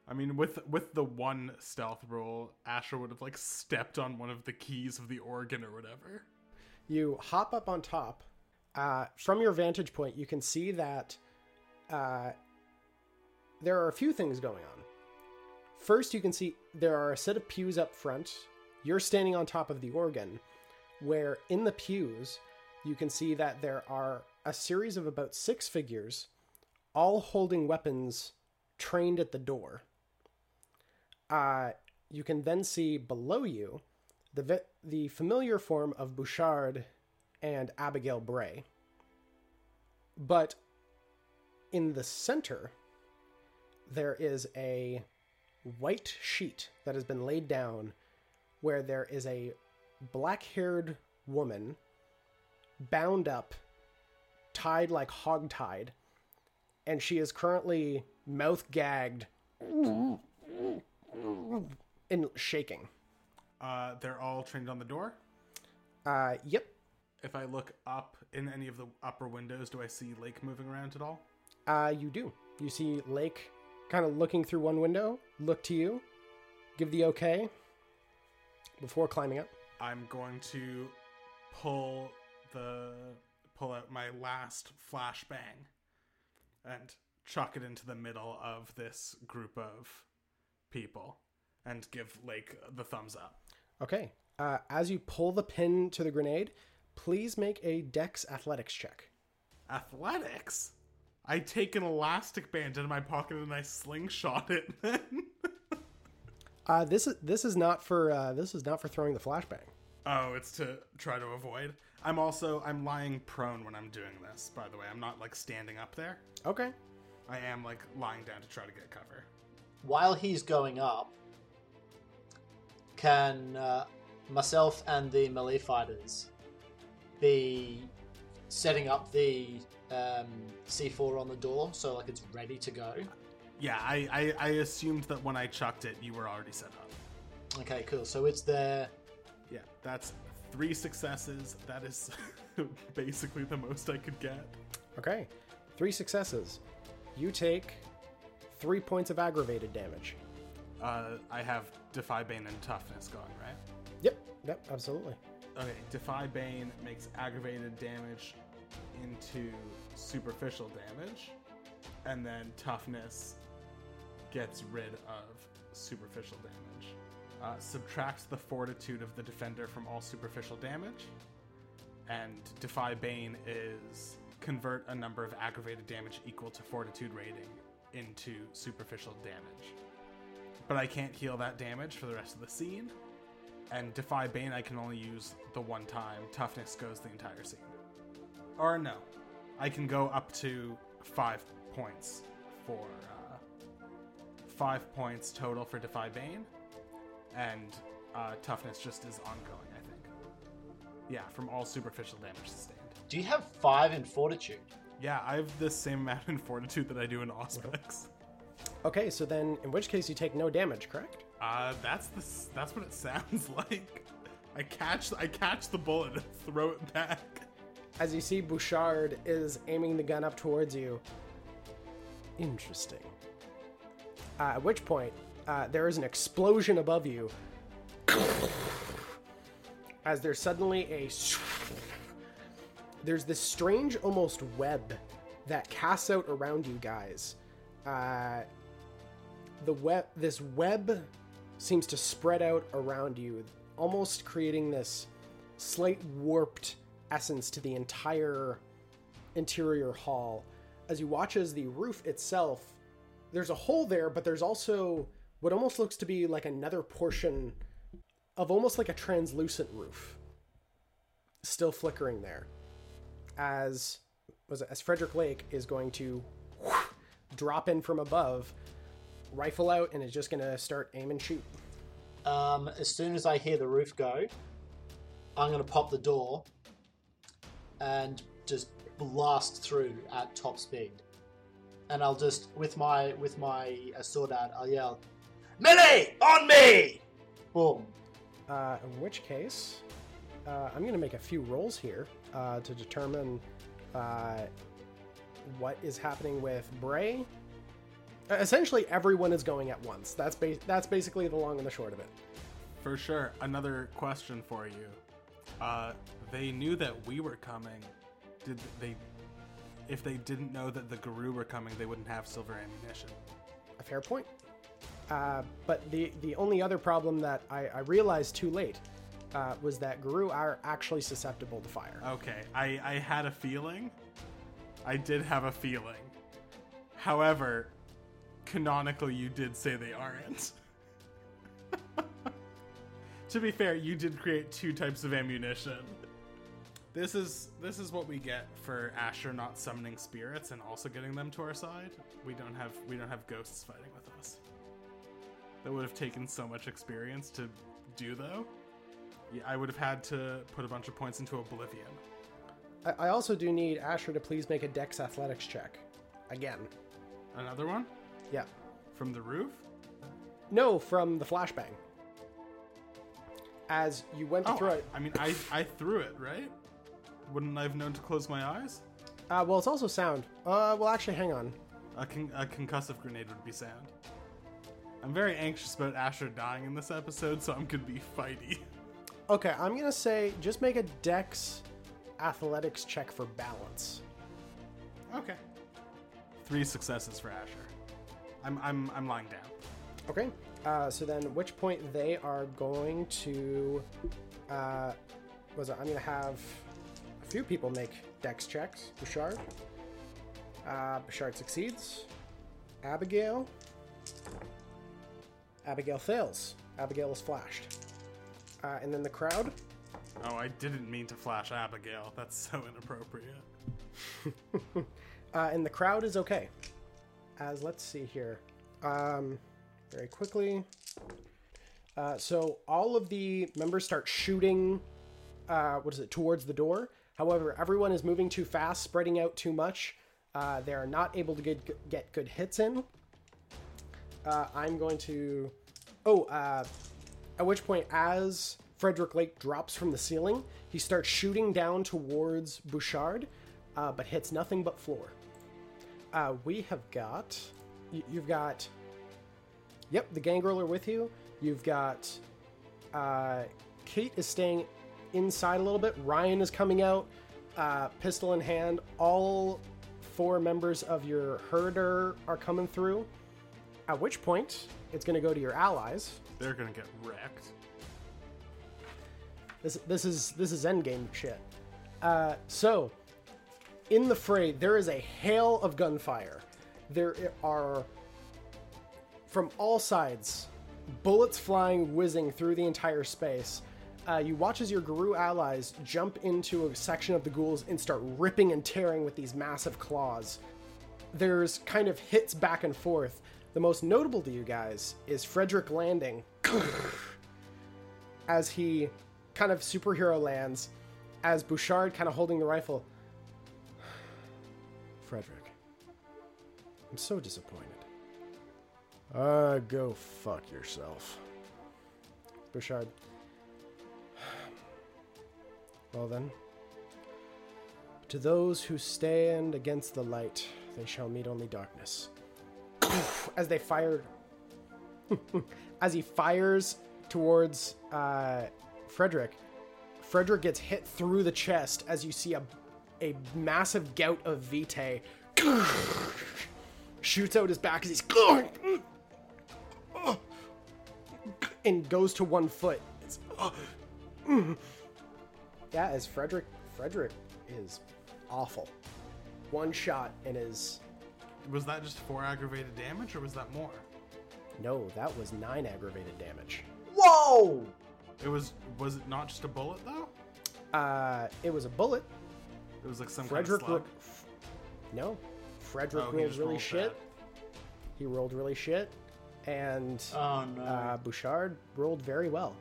I mean, with with the one stealth roll, Asher would have like stepped on one of the keys of the organ or whatever. You hop up on top. Uh, from your vantage point, you can see that uh, there are a few things going on. First, you can see there are a set of pews up front. You're standing on top of the organ, where in the pews, you can see that there are a series of about six figures, all holding weapons trained at the door. Uh, you can then see below you the vi- the familiar form of Bouchard and Abigail Bray. But in the center, there is a white sheet that has been laid down where there is a black haired woman bound up, tied like hogtied, and she is currently mouth gagged and shaking. Uh, they're all trained on the door. Uh, yep. If I look up in any of the upper windows, do I see Lake moving around at all? Uh, you do. You see Lake kind of looking through one window, look to you, give the okay before climbing up. I'm going to pull the pull out my last flashbang and chuck it into the middle of this group of people and give Lake the thumbs up. Okay. Uh, as you pull the pin to the grenade, please make a Dex Athletics check. Athletics. I take an elastic band out of my pocket and I slingshot it. Then Uh, this is this is not for uh, this is not for throwing the flashbang. oh, it's to try to avoid. I'm also I'm lying prone when I'm doing this. By the way, I'm not like standing up there. Okay. I am like lying down to try to get cover. While he's going up, can uh, myself and the melee fighters be setting up the um, C4 on the door so like it's ready to go? Yeah, I, I I assumed that when I chucked it, you were already set up. Okay, cool. So it's there. Yeah, that's three successes. That is basically the most I could get. Okay. Three successes. You take three points of aggravated damage. Uh, I have Defy Bane and Toughness gone, right? Yep. Yep. Absolutely. Okay, Defy Bane makes aggravated damage into superficial damage, and then Toughness gets rid of superficial damage. Uh, subtracts the fortitude of the defender from all superficial damage, and Defy Bane is convert a number of aggravated damage equal to fortitude rating into superficial damage. But I can't heal that damage for the rest of the scene. And Defy Bane I can only use the one time. Toughness goes the entire scene. Or no. I can go up to five points for uh, five points total for Defy Bane. And uh, toughness just is ongoing, I think. Yeah, from all superficial damage sustained. Do you have five in fortitude? Yeah, I have the same amount in fortitude that I do in Auspex. Okay. So then, in which case, you take no damage. Correct. Uh, that's the s- that's what it sounds like. I catch I catch the bullet and throw it back. As you see, Bouchard is aiming the gun up towards you. Interesting. Uh, at which point, uh, there is an explosion above you. As there's suddenly a. There's this strange, almost web that casts out around you guys. Uh, the web, this web, seems to spread out around you, almost creating this slight warped essence to the entire interior hall. As you watch as the roof itself, there's a hole there, but there's also what almost looks to be like another portion of almost like a translucent roof still flickering there. As was it, as Frederick Lake is going to drop in from above, rifle out, and is just going to start aim and shoot. Um, as soon as I hear the roof go, I'm going to pop the door and just blast through at top speed. And I'll just with my with my uh, sword out, I'll yell, "Melee on me!" Boom. Uh, in which case, uh, I'm going to make a few rolls here uh, to determine uh, what is happening with Bray. Uh, Essentially, everyone is going at once. That's ba- that's basically the long and the short of it. For sure. Another question for you. Uh, they knew that we were coming. Did they? If they didn't know that the Garou were coming, they wouldn't have silver ammunition. A fair point. Uh, but the the only other problem that I, I realized too late uh, was that Garou are actually susceptible to fire. Okay, I, I had a feeling. I did have a feeling. However, canonically, you did say they aren't. to be fair, you did create two types of ammunition. This is this is what we get for Asher not summoning spirits and also getting them to our side. We don't have we don't have ghosts fighting with us. That would have taken so much experience to do though. Yeah, I would have had to put a bunch of points into Oblivion. I, I also do need Asher to please make a Dex Athletics check. again. Another one Yeah. from the roof. No, from the flashbang. As you went Oh, through it, I mean, I I threw it right. Wouldn't I have known to close my eyes? uh, well, it's also sound. Uh, well, actually, hang on. A, con- a concussive grenade would be sound. I'm very anxious about Asher dying in this episode, so I'm gonna be fighty. Okay, I'm gonna say just make a Dex athletics check for balance. Okay. Three successes for Asher. I'm I'm I'm lying down. Okay. Uh, so then, which point they are going to, uh, was it? I'm gonna have a few people make Dex checks. Bouchard. Uh, Bouchard succeeds. Abigail. Abigail fails. Abigail is flashed. Uh, and then the crowd. Oh, I didn't mean to flash Abigail. That's so inappropriate. Uh, and the crowd is okay. As let's see here. Um, very quickly. Uh, so all of the members start shooting. Uh, what is it? Towards the door. However, everyone is moving too fast, spreading out too much. Uh, they are not able to get, get good hits in. Uh, I'm going to. Oh, uh, at which point, as Frederick Lake drops from the ceiling, he starts shooting down towards Bouchard, uh, but hits nothing but floor. We have got. you- You've got. Yep, the gangrel are with you. You've got. Uh, Kate is staying inside a little bit. Ryan is coming out, uh, pistol in hand. All four members of your herder are coming through. At which point, it's going to go to your allies. They're gonna get wrecked. This this is this is endgame shit. Uh, so, in the fray, there is a hail of gunfire. There are from all sides bullets flying, whizzing through the entire space. Uh, you watch as your Garou allies jump into a section of the ghouls and start ripping and tearing with these massive claws. There's kind of hits back and forth. The most notable to you guys is Frederick landing as he kind of superhero lands, as Bouchard kind of holding the rifle. Frederick, I'm so disappointed. Uh, go fuck yourself. Bouchard. Well then. To those who stand against the light, they shall meet only darkness. As they fired. As he fires towards uh, Frederick, Frederick gets hit through the chest as you see a, a massive gout of vitae shoots out his back as he's and goes to one foot. It's, yeah, as Frederick Frederick is awful. One shot and is Was that just four aggravated damage, or was that more? no, that was nine aggravated damage. Whoa! It was. Was it not just a bullet though? Uh, it was a bullet. It was like some Frederick, kind of slug. f- no, Frederick Oh, rolled really rolled shit. bad. He rolled really shit, and Oh no. uh, Bouchard rolled very well.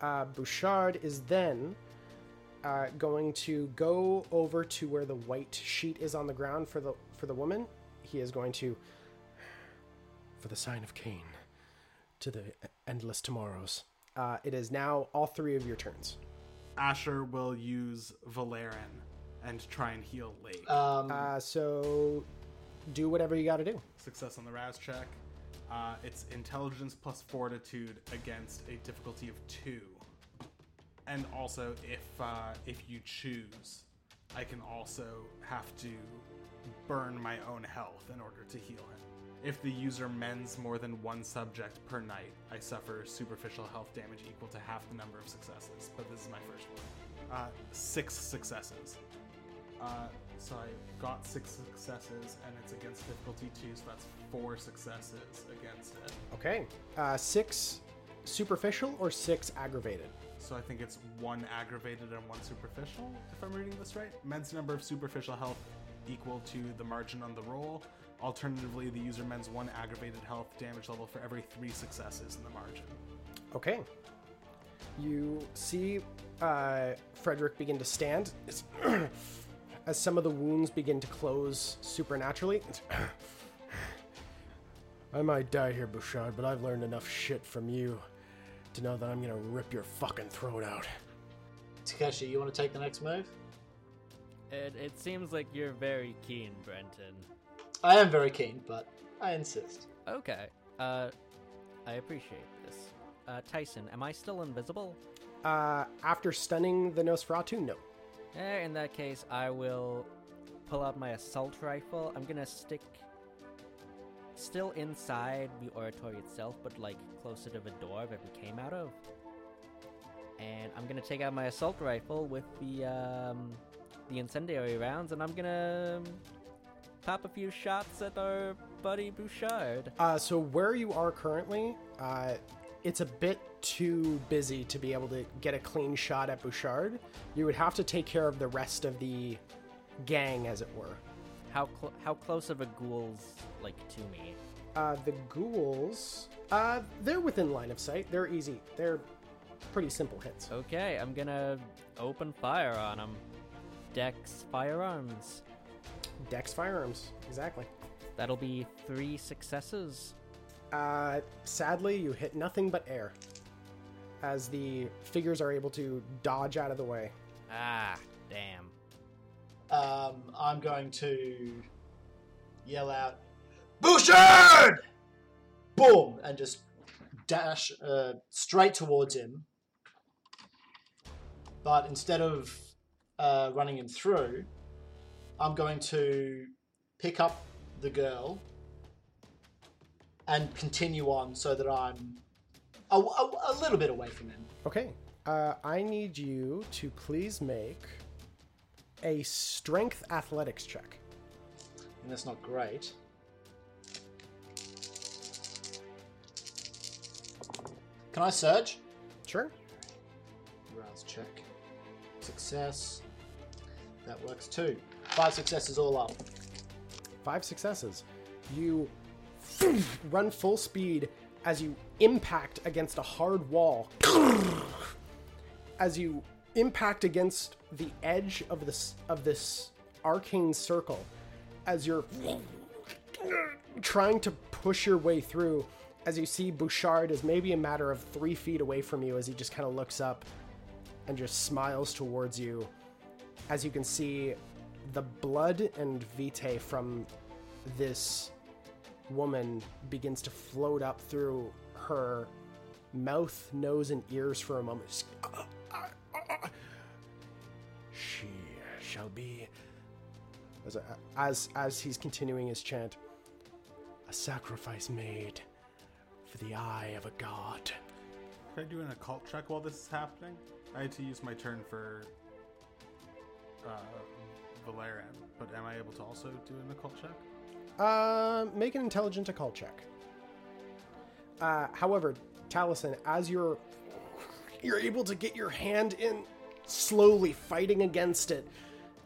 Uh, Bouchard is then uh, going to go over to where the white sheet is on the ground for the for the woman. He is going to, for the sign of Caine, to the endless tomorrows. Uh, it is now all three of your turns. Asher will use Valeren and try and heal late. um, Uh, so, do whatever you got to do. Success on the Rouse check. Uh, it's intelligence plus fortitude against a difficulty of two. And also, if uh, if you choose, I can also have to burn my own health in order to heal him. If the user mends more than one subject per night, I suffer superficial health damage equal to half the number of successes. But this is my first one. Uh, six successes. Uh, so I got six successes, and it's against difficulty two, so that's four successes against it. Okay. Uh, six superficial or six aggravated? So I think it's one aggravated and one superficial, if I'm reading this right. Mends number of superficial health equal to the margin on the roll. Alternatively, the user mends one aggravated health damage level for every three successes in the margin. Okay. You see uh, Frederick begin to stand. It's as some of the wounds begin to close supernaturally. I might die here, Bouchard, but I've learned enough shit from you to know that I'm gonna rip your fucking throat out. Takeshi, you want to take the next move? It, it seems like you're very keen, Brenten. I am very keen, but I insist. Okay. Uh, I appreciate this. Uh, Tyson, am I still invisible? Uh, after stunning the Nosferatu, no. Eh, in that case, I will pull out my assault rifle. I'm gonna stick still inside the oratory itself, but like closer to the door that we came out of. And I'm gonna take out my assault rifle with the um, the incendiary rounds, and I'm gonna pop a few shots at our buddy Bouchard. Uh, so where you are currently, uh, it's a bit too busy to be able to get a clean shot at Bouchard. You would have to take care of the rest of the gang, as it were. How cl- how close are the ghouls like to me? Uh, the ghouls, uh, they're within line of sight. They're easy. They're pretty simple hits. Okay, I'm gonna open fire on them. Dex firearms. Dex firearms, exactly. That'll be three successes. Uh, sadly, you hit nothing but air, as the figures are able to dodge out of the way. Ah, damn. Um, I'm going to yell out, Bouchard! Boom! And just dash uh, straight towards him. But instead of uh, running him through, I'm going to pick up the girl and continue on so that I'm a, a, a little bit away from him. Okay. Uh, I need you to please make a strength athletics check. And that's not great. Can I surge? Sure. Rouse check. Success. That works too. Five successes all up. Five successes. You run full speed as you impact against a hard wall. as you impact against the edge of this of this arcane circle, as you're trying to push your way through, as you see Bouchard is maybe a matter of three feet away from you, as he just kind of looks up and just smiles towards you. As you can see, the blood and vitae from this woman begins to float up through her mouth, nose, and ears for a moment. She shall be. As, as as he's continuing his chant, a sacrifice made for the eye of a god. Can I do an occult check while this is happening? I had to use my turn for uh, Valeren, but am I able to also do an occult check? Uh, make an intelligent occult check. Uh, however, Talisen, as you're you're able to get your hand in slowly fighting against it,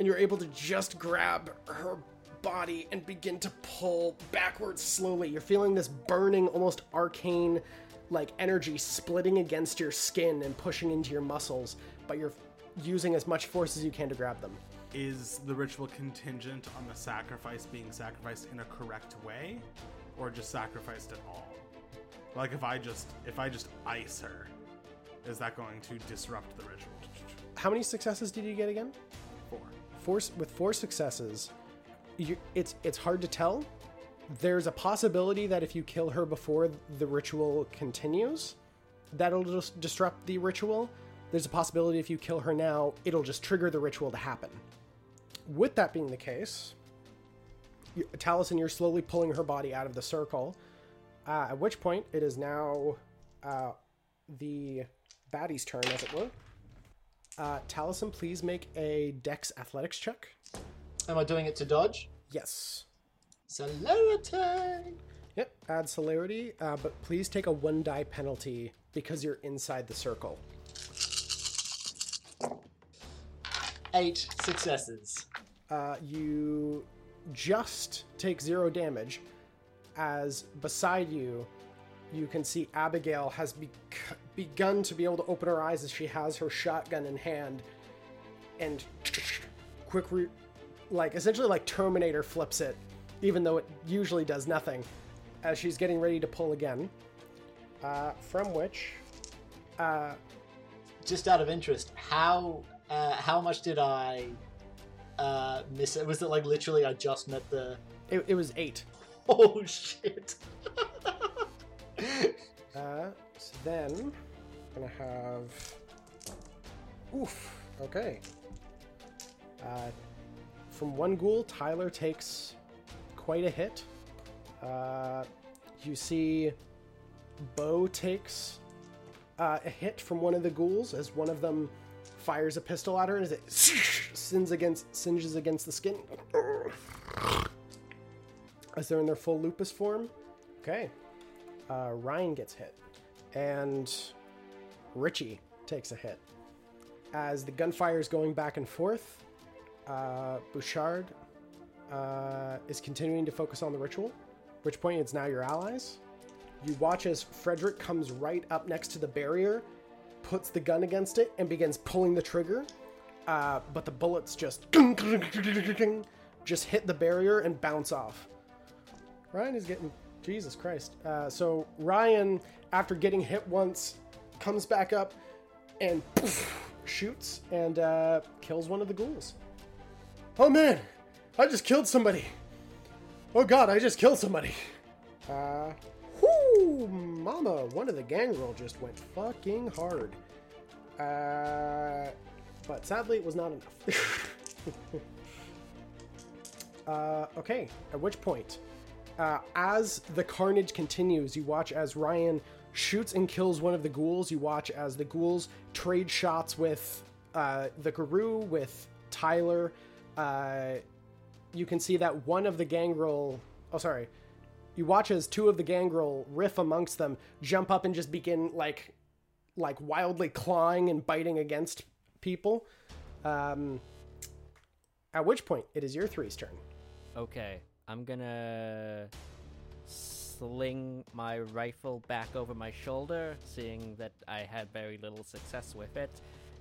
and you're able to just grab her body and begin to pull backwards slowly. You're feeling this burning, almost arcane like energy splitting against your skin and pushing into your muscles, but you're using as much force as you can to grab them. Is the ritual contingent on the sacrifice being sacrificed in a correct way, or just sacrificed at all? Like if I just if I just ice her, is that going to disrupt the ritual? How many successes did you get again? Four. four with four successes, you, it's it's hard to tell. There's a possibility that if you kill her before the ritual continues, that'll just disrupt the ritual. There's a possibility if you kill her now, it'll just trigger the ritual to happen. With that being the case, Talisen, you're slowly pulling her body out of the circle. Uh, at which point, it is now uh, the baddie's turn, as it were. Uh, Talisen, please make a Dex Athletics check. Am I doing it to dodge? Yes. Celerity! Yep, add celerity, uh, but please take a one die penalty because you're inside the circle. Eight successes. Uh, you just take zero damage, as beside you, you can see Abigail has bec begun to be able to open her eyes as she has her shotgun in hand, and quick, re- like essentially like Terminator flips it, even though it usually does nothing, as she's getting ready to pull again. Uh, from which, uh, Just out of interest, how uh, how much did I uh, miss it? Was it like literally I just met the? it, it was eight. Oh shit! Uh, so then, I'm gonna have. Oof. Okay. Uh, from one ghoul, Tyler takes quite a hit. Uh, you see, Bo takes uh, a hit from one of the ghouls as one of them fires a pistol at her and as it sins against singes against the skin. As they're in their full lupus form. Okay uh, Ryan gets hit, and Richie takes a hit. As the gunfire is going back and forth, uh, Bouchard uh, is continuing to focus on the ritual, which point it's now your allies. You watch as Frederick comes right up next to the barrier, puts the gun against it, and begins pulling the trigger. Uh, but the bullets just just hit the barrier and bounce off. Ryan is getting Jesus Christ. Uh, so Ryan, after getting hit once, comes back up and poof, shoots and uh, kills one of the ghouls. Oh man, I just killed somebody. Oh god, I just killed somebody. Uh, whoo, mama, one of the gangrel just went fucking hard. Uh, but sadly, it was not enough. uh, okay, at which point, uh, as the carnage continues, you watch as Ryan shoots and kills one of the ghouls. You watch as the ghouls trade shots with uh, the Garou, with Tyler. Uh, you can see that one of the gangrel. Oh, sorry. You watch as two of the gangrel riff amongst them, jump up and just begin like, like wildly clawing and biting against people. Um, at which point, it is your three's turn. Okay, I'm gonna sling my rifle back over my shoulder, seeing that I had very little success with it,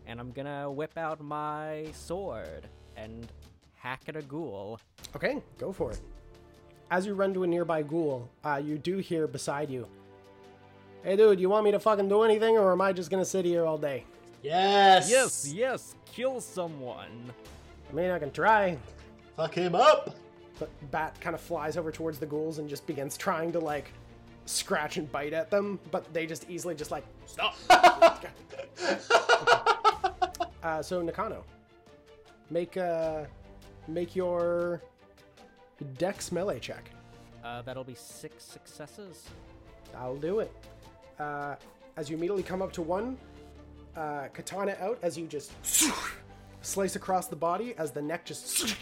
and I'm gonna whip out my sword and hack at a ghoul. Okay, go for it. As you run to a nearby ghoul, uh, you do hear beside you, Hey dude, you want me to fucking do anything or am I just gonna sit here all day? Yes. Yes, yes, kill someone. I mean, I can try. Fuck him up. But Bat kind of flies over towards the ghouls and just begins trying to like scratch and bite at them, but they just easily just like stop. uh, so Nakano, make uh, make your Dex melee check. Uh, that'll be six successes. I'll do it. Uh, as you immediately come up to one, uh, katana out as you just slice across the body as the neck just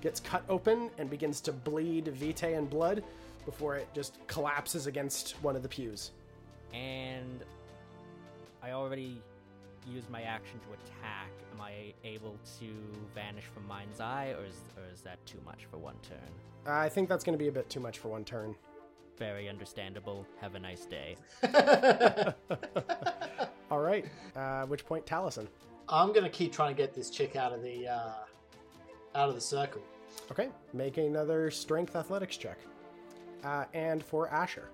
gets cut open and begins to bleed vitae and blood before it just collapses against one of the pews. And I already used my action to attack. Am I able to vanish from mind's eye, or is, or is that too much for one turn? I think that's going to be a bit too much for one turn. Very understandable. Have a nice day. All right. Uh, which point, Talisen? I'm gonna keep trying to get this chick out of the uh, out of the circle. Okay. Make another strength athletics check. Uh, and for Asher.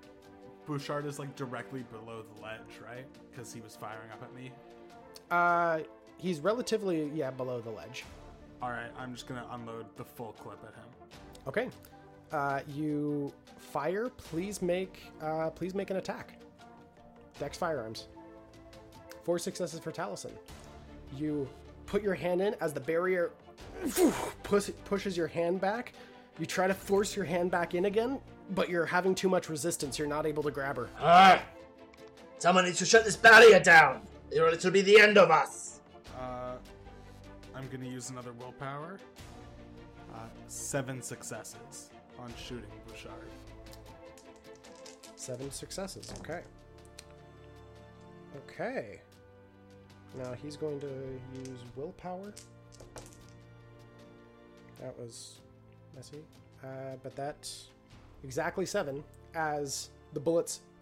Bouchard is like directly below the ledge, right? Because he was firing up at me. Uh, he's relatively, yeah, below the ledge. All right, I'm just gonna unload the full clip at him. Okay. Uh, you fire. Please make uh, please make an attack. Dex firearms. Four successes for Talisen. You put your hand in as the barrier push, pushes your hand back. You try to force your hand back in again, but you're having too much resistance. You're not able to grab her. Alright. Someone needs to shut this barrier down, or it'll be the end of us. Uh, I'm gonna use another willpower. Uh, seven successes on shooting Bouchard. Seven successes. Okay. Okay. Now he's going to use willpower. That was messy. Uh, but that's exactly seven as the bullets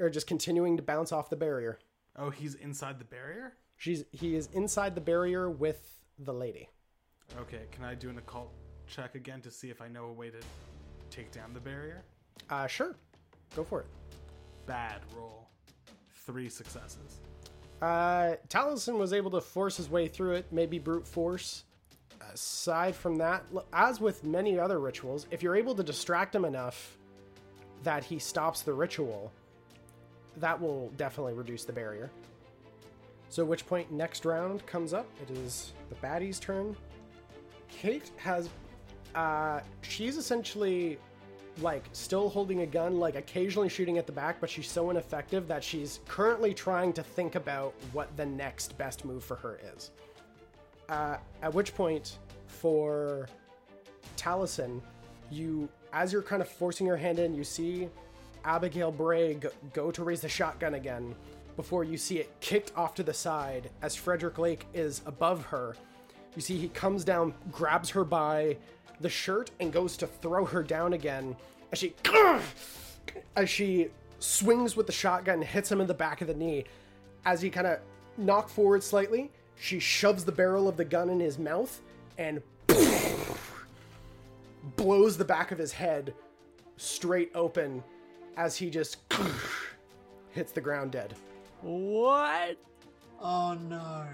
are just continuing to bounce off the barrier. Oh, he's inside the barrier. She's he is inside the barrier with the lady. Okay, can I do an occult check again to see if I know a way to take down the barrier? Uh, sure. Go for it. Bad roll. Three successes. Uh, Talisen was able to force his way through it, maybe brute force. Aside from that, as with many other rituals, if you're able to distract him enough that he stops the ritual, that will definitely reduce the barrier. So, at which point next round comes up? It is the baddie's turn. Kate has, uh, she's essentially like still holding a gun, like occasionally shooting at the back, but she's so ineffective that she's currently trying to think about what the next best move for her is. Uh, at which point, for Talisen, you, as you're kind of forcing your hand in, you see Abigail Bray go, to raise the shotgun again before you see it kicked off to the side as Frederick Lake is above her. You see he comes down, grabs her by the shirt, and goes to throw her down again as she as she swings with the shotgun, and hits him in the back of the knee. As he kind of knocked forward slightly, she shoves the barrel of the gun in his mouth and blows the back of his head straight open as he just hits the ground dead. What? Oh no.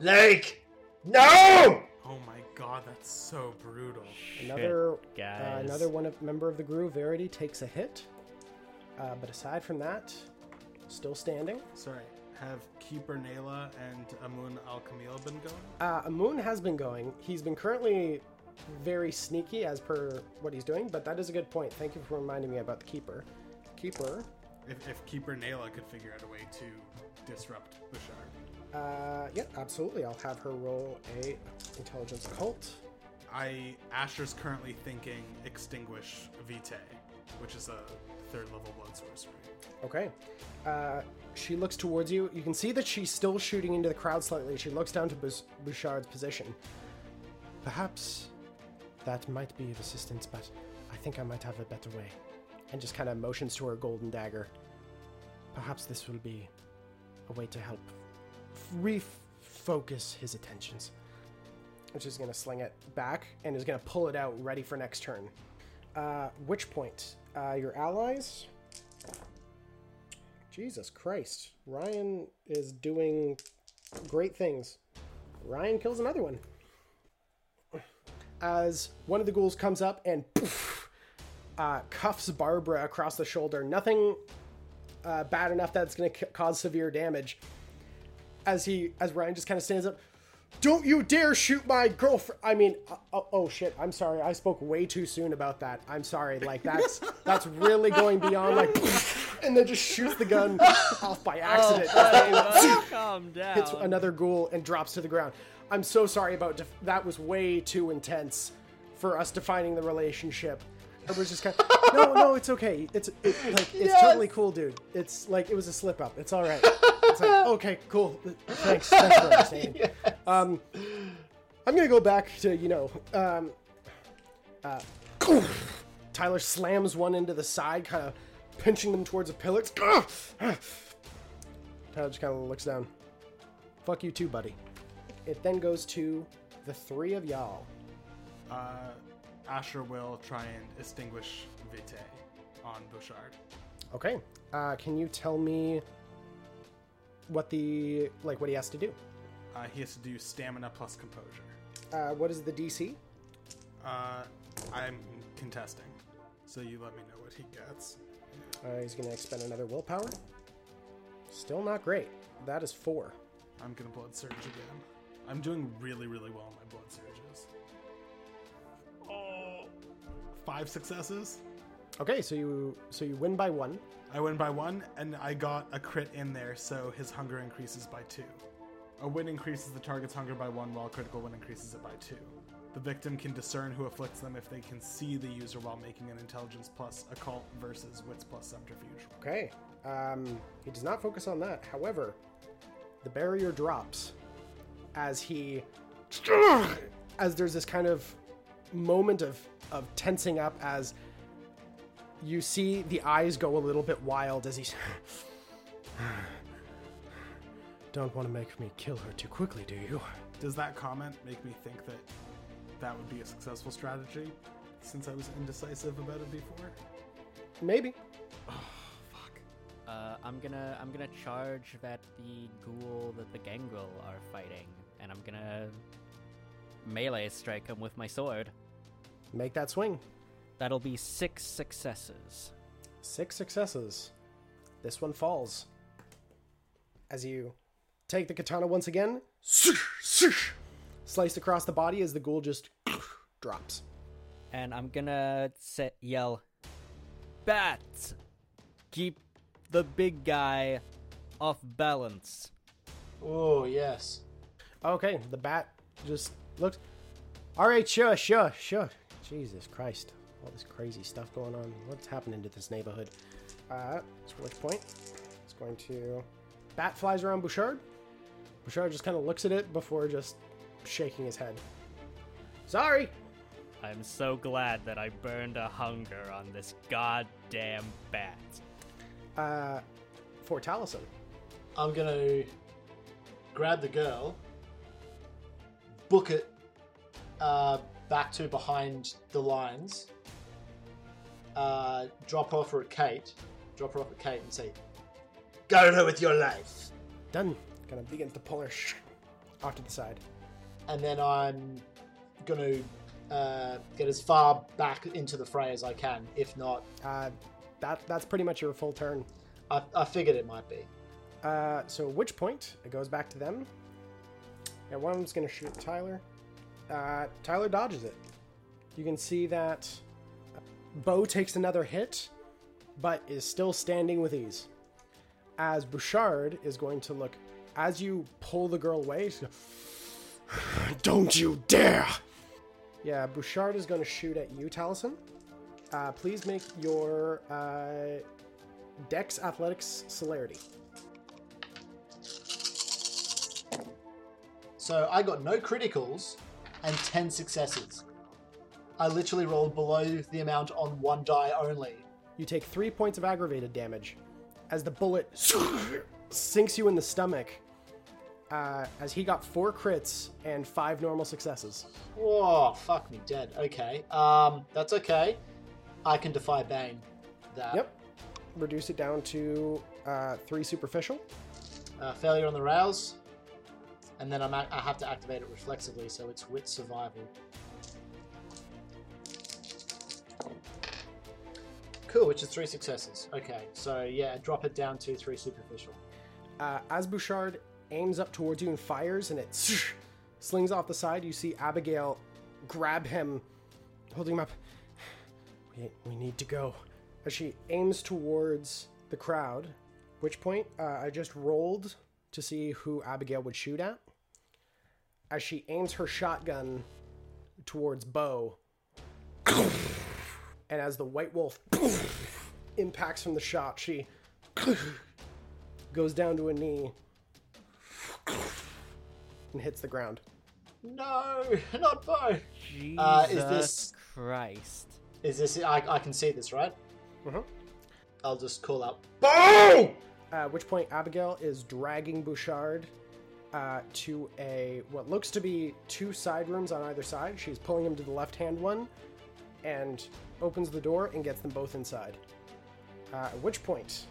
Lake! No! Oh my god, that's so brutal. Another Shit, uh, another one of member of the Groove Verity takes a hit. Uh, but aside from that, still standing. Sorry, have Keeper Nayla and Amun Al Kamil been going? Uh, Amun has been going. He's been currently very sneaky as per what he's doing, but that is a good point. Thank you for reminding me about the Keeper. Keeper, If, if Keeper Nayla could figure out a way to disrupt Bouchard. uh, yeah, absolutely. I'll have her roll a intelligence occult. I Asher's currently thinking extinguish Vitae, which is a third level blood sorcery. Okay. Uh, she looks towards you. You can see that she's still shooting into the crowd slightly. She looks down to Bouchard's position. Perhaps that might be of assistance, but I think I might have a better way. And just kind of motions to her golden dagger. Perhaps this will be a way to help refocus his attentions. Which is going to sling it back and is going to pull it out ready for next turn. Uh, which point? Uh, your allies Jesus Christ. Ryan is doing great things. Ryan kills another one. As one of the ghouls comes up and poof, uh, cuffs Barbara across the shoulder. Nothing uh, bad enough that it's going to c- cause severe damage. As he, as Ryan just kind of stands up, don't you dare shoot my girlfriend! I mean, uh, oh, oh shit! I'm sorry. I spoke way too soon about that. I'm sorry. Like that's that's really going beyond like, and then just shoots the gun off by accident. Oh, calm down. hits another ghoul and drops to the ground. I'm so sorry about def- that. Was way too intense for us defining the relationship. Was just kind of no, no. It's okay. It's it, like it's totally cool, dude. It's like it was a slip up. It's all right. It's like okay, cool. Thanks, thanks for understanding. Um, I'm gonna go back to you know. Um, uh, Tyler slams one into the side, kind of pinching them towards a pillar. Tyler just kind of looks down. Fuck you too, buddy. It then goes to the three of y'all. Uh, Asher will try and extinguish Vitae on Bouchard. Okay. Uh, can you tell me what the like what he has to do? Uh, he has to do stamina plus composure. Uh, what is the DC? Uh, I'm contesting, so you let me know what he gets. Uh, he's gonna expend another willpower. Still not great. That is four. I'm gonna blood surge again. I'm doing really, really well on my blood surges. Five successes. Okay, so you so you win by one. I win by one, and I got a crit in there, so his hunger increases by two. A win increases the target's hunger by one, while a critical win increases it by two. The victim can discern who afflicts them if they can see the user while making an intelligence plus occult versus wits plus subterfuge. Okay. Um, he does not focus on that. However, the barrier drops as he as there's this kind of moment of of tensing up as you see the eyes go a little bit wild as he's Don't want to make me kill her too quickly, do you? Does that comment make me think that that would be a successful strategy since I was indecisive about it before? Maybe. Fuck. Uh, I'm gonna I'm gonna charge that the ghoul that the gangrel are fighting, and I'm gonna melee strike him with my sword. Make that swing. That'll be six successes. Six successes. This one falls. As you take the katana once again, slice across the body as the ghoul just drops. And I'm gonna set yell, Bats! Keep the big guy off balance. Oh, yes. Okay, the bat just looks. All right, sure, sure, sure. Jesus Christ, all this crazy stuff going on. What's happening to this neighborhood? Uh, it's which point? It's going to. Bat flies around Bouchard. Bouchard just kind of looks at it before just shaking his head. Sorry. I'm so glad that I burned a hunger on this goddamn bat. Uh, for Taliesin. I'm gonna grab the girl, book it uh, back to behind the lines, uh, drop off her at Kate, drop her off at Kate and say, Go her with your life. Done. Kind of begin to pull her off to the side. And then I'm gonna uh, get as far back into the fray as I can. If not, Uh, that that's pretty much your full turn. I, I figured it might be. Uh, so which point? It goes back to them. Yeah, one of them's to shoot Tyler. Uh, Tyler dodges it. You can see that Bo takes another hit, but is still standing with ease. As Bouchard is going to look, as you pull the girl away, don't you dare! Yeah, Bouchard is going to shoot at you, Talisen. Uh, please make your uh, Dex Athletics Celerity. So I got no criticals and 10 successes. I literally rolled below the amount on one die only. You take three points of aggravated damage as the bullet sinks you in the stomach. Uh, as he got four crits and five normal successes. Whoa, fuck me dead. Okay. Um, that's okay. I can defy Bane. That. Yep. Reduce it down to uh, three superficial. Uh, failure on the rouse. And then I'm I have to activate it reflexively, so it's wit survival. Cool, which is three successes. Okay, so yeah, drop it down to three superficial. Uh, as Bouchard aims up towards you and fires, and it slings off the side, you see Abigail grab him, holding him up. We, we need to go. As she aims towards the crowd, which point uh, I just rolled to see who Abigail would shoot at. As she aims her shotgun towards Bo, and as the White Wolf impacts from the shot, she goes down to a knee and hits the ground. No, not Bo. Jesus Uh, is this- Christ. Is this? I, I can see this, right? Mhm. I'll just call out Bo. At which point, Abigail is dragging Bouchard uh, to a what looks to be two side rooms on either side. She's pulling him to the left hand one and opens the door and gets them both inside. Uh, at which point,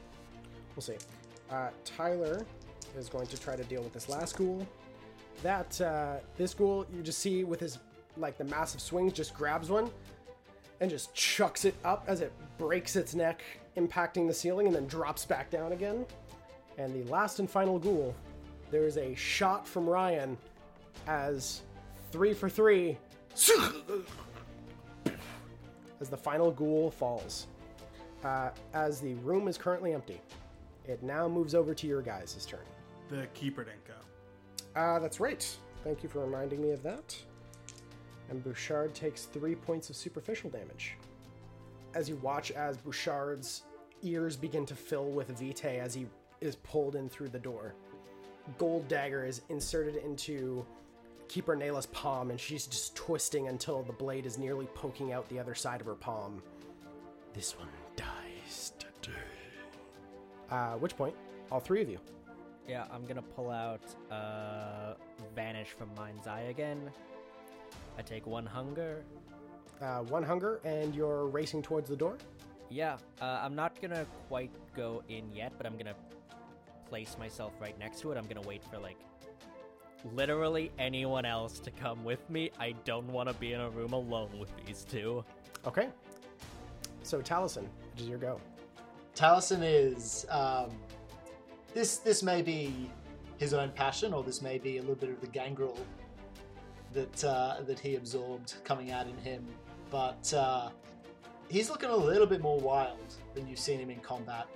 we'll see. Uh, Tyler is going to try to deal with this last ghoul. That uh, this ghoul, you just see with his like the massive swings, just grabs one and just chucks it up as it breaks its neck, impacting the ceiling, and then drops back down again. And the last and final ghoul, there is a shot from Ryan as three for three as the final ghoul falls. Uh, as the room is currently empty, it now moves over to your guys' turn. The keeper didn't go. Uh, that's right. Thank you for reminding me of that. And Bouchard takes three points of superficial damage. As you watch as Bouchard's ears begin to fill with vitae as he is pulled in through the door. Gold dagger is inserted into Keeper Nayla's palm, and she's just twisting until the blade is nearly poking out the other side of her palm. This one dies today. Uh, which point, all three of you Yeah, I'm gonna pull out uh vanish from mind's eye again. I take one hunger. Uh, one hunger, and you're racing towards the door. Yeah, uh, I'm not gonna quite go in yet, but I'm gonna place myself right next to it. I'm gonna wait for like literally anyone else to come with me. I don't want to be in a room alone with these two. Okay. So Talisen, it is your go. Talisen is um, this. This may be his own passion, or this may be a little bit of the gangrel that uh, that he absorbed coming out in him. But uh, he's looking a little bit more wild than you've seen him in combat.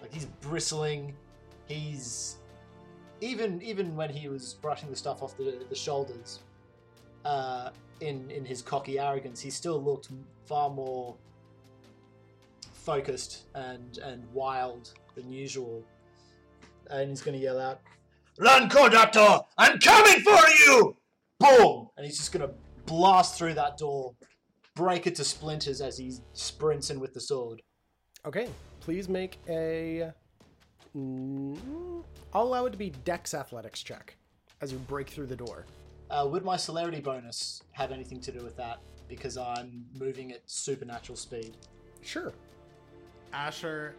Like he's bristling. He's even even when he was brushing the stuff off the, the shoulders. Uh, in in his cocky arrogance, he still looked far more focused and and wild than usual. And he's going to yell out, "Run, Cordator! I'm coming for you!" Boom! And he's just going to blast through that door, break it to splinters as he sprints in with the sword. Okay, please make a. Mm, I'll allow it to be Dex Athletics check as you break through the door. Uh, would my celerity bonus have anything to do with that? Because I'm moving at supernatural speed. Sure. Asher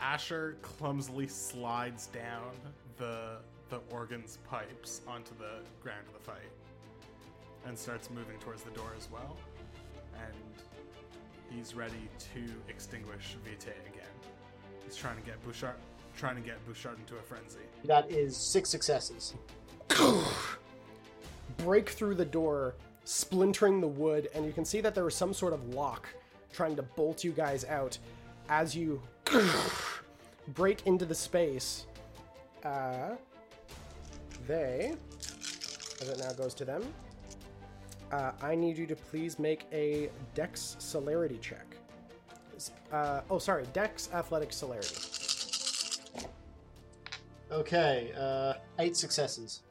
Asher clumsily slides down the the organ's pipes onto the ground of the fight and starts moving towards the door as well. And he's ready to extinguish Vitae again. He's trying to get Bouchard trying to get Bouchard into a frenzy. That is six successes. break through the door, splintering the wood, and you can see that there was some sort of lock trying to bolt you guys out as you break into the space. Uh, they, as it now goes to them, uh, I need you to please make a Dex celerity check. Uh, oh, sorry, Dex athletic celerity. Okay, uh, eight successes.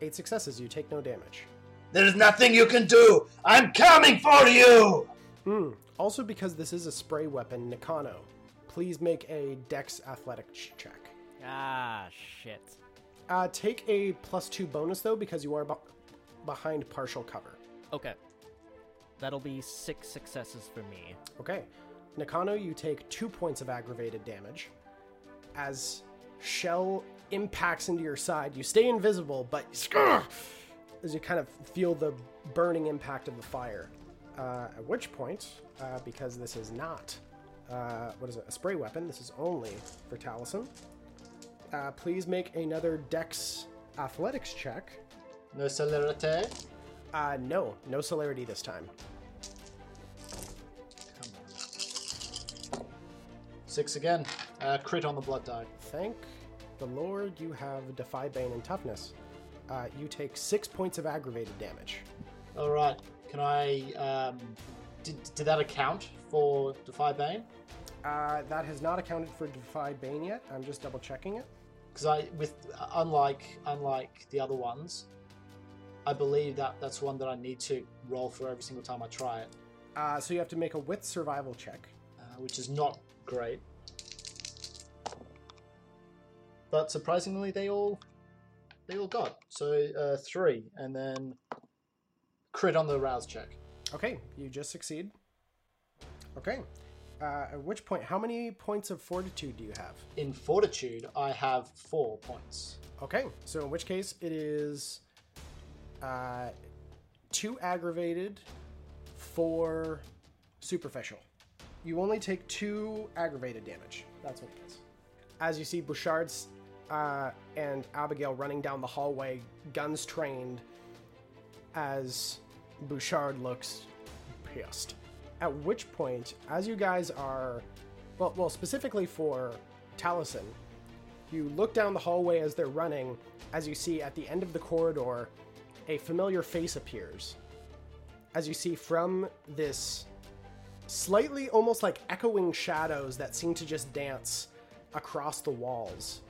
Eight successes, you take no damage. There's nothing you can do. I'm coming for you. Hmm. Also, because this is a spray weapon, Nakano, please make a Dex athletic check. Ah, shit. Uh, take a plus two bonus though, because you are be- behind partial cover. Okay. That'll be six successes for me. Okay. Nakano, you take two points of aggravated damage. As shell impacts into your side, you stay invisible, but as you kind of feel the burning impact of the fire. Uh, at which point, uh, because this is not, uh, what is it, a spray weapon, this is only for Talisen. Uh, please make another Dex athletics check. No celerity. Uh, no, no celerity this time. Come on. Six again. Uh, crit on the blood die. Thank the Lord you have Defy Bane and Toughness. Uh, you take six points of aggravated damage. All right. Can I? Um, did, did that account for Defy Bane? Uh, that has not accounted for Defy Bane yet. I'm just double checking it. Because I, with unlike unlike the other ones, I believe that that's one that I need to roll for every single time I try it, Uh, so you have to make a wit survival check. uh, which is not great. But surprisingly, they all they all got so uh, three, and then crit on the rouse check. Okay, you just succeed. Okay. Uh, at which point, how many points of fortitude do you have? In fortitude, I have four points. Okay, so in which case it is uh, two aggravated, four superficial. You only take two aggravated damage. That's what it is. As you see Bouchard's uh, and Abigail running down the hallway, guns trained, as Bouchard looks pissed. At which point, as you guys are, well, well, specifically for Talisen, you look down the hallway as they're running, as you see at the end of the corridor, a familiar face appears. As you see from this slightly almost like echoing shadows that seem to just dance across the walls,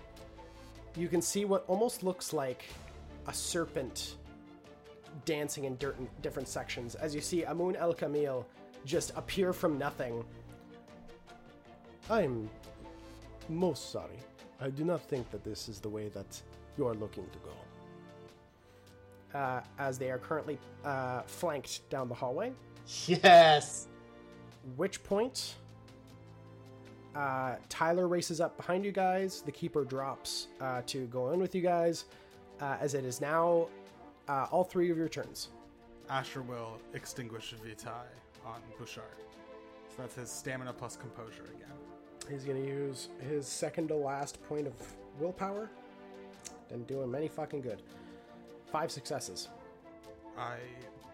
you can see what almost looks like a serpent dancing in dirt different sections. As you see Amun El Kamil just appear from nothing. I'm most sorry. I do not think that this is the way that you are looking to go. Uh, as they are currently uh, flanked down the hallway, Yes. which point uh, Tyler races up behind you guys. The keeper drops uh, to go in with you guys, uh, as it is now uh, all three of your turns. Asher will extinguish Vitae on Bouchard. So that's his stamina plus composure again. He's going to use his second to last point of willpower. Didn't do him any fucking good. Five successes. I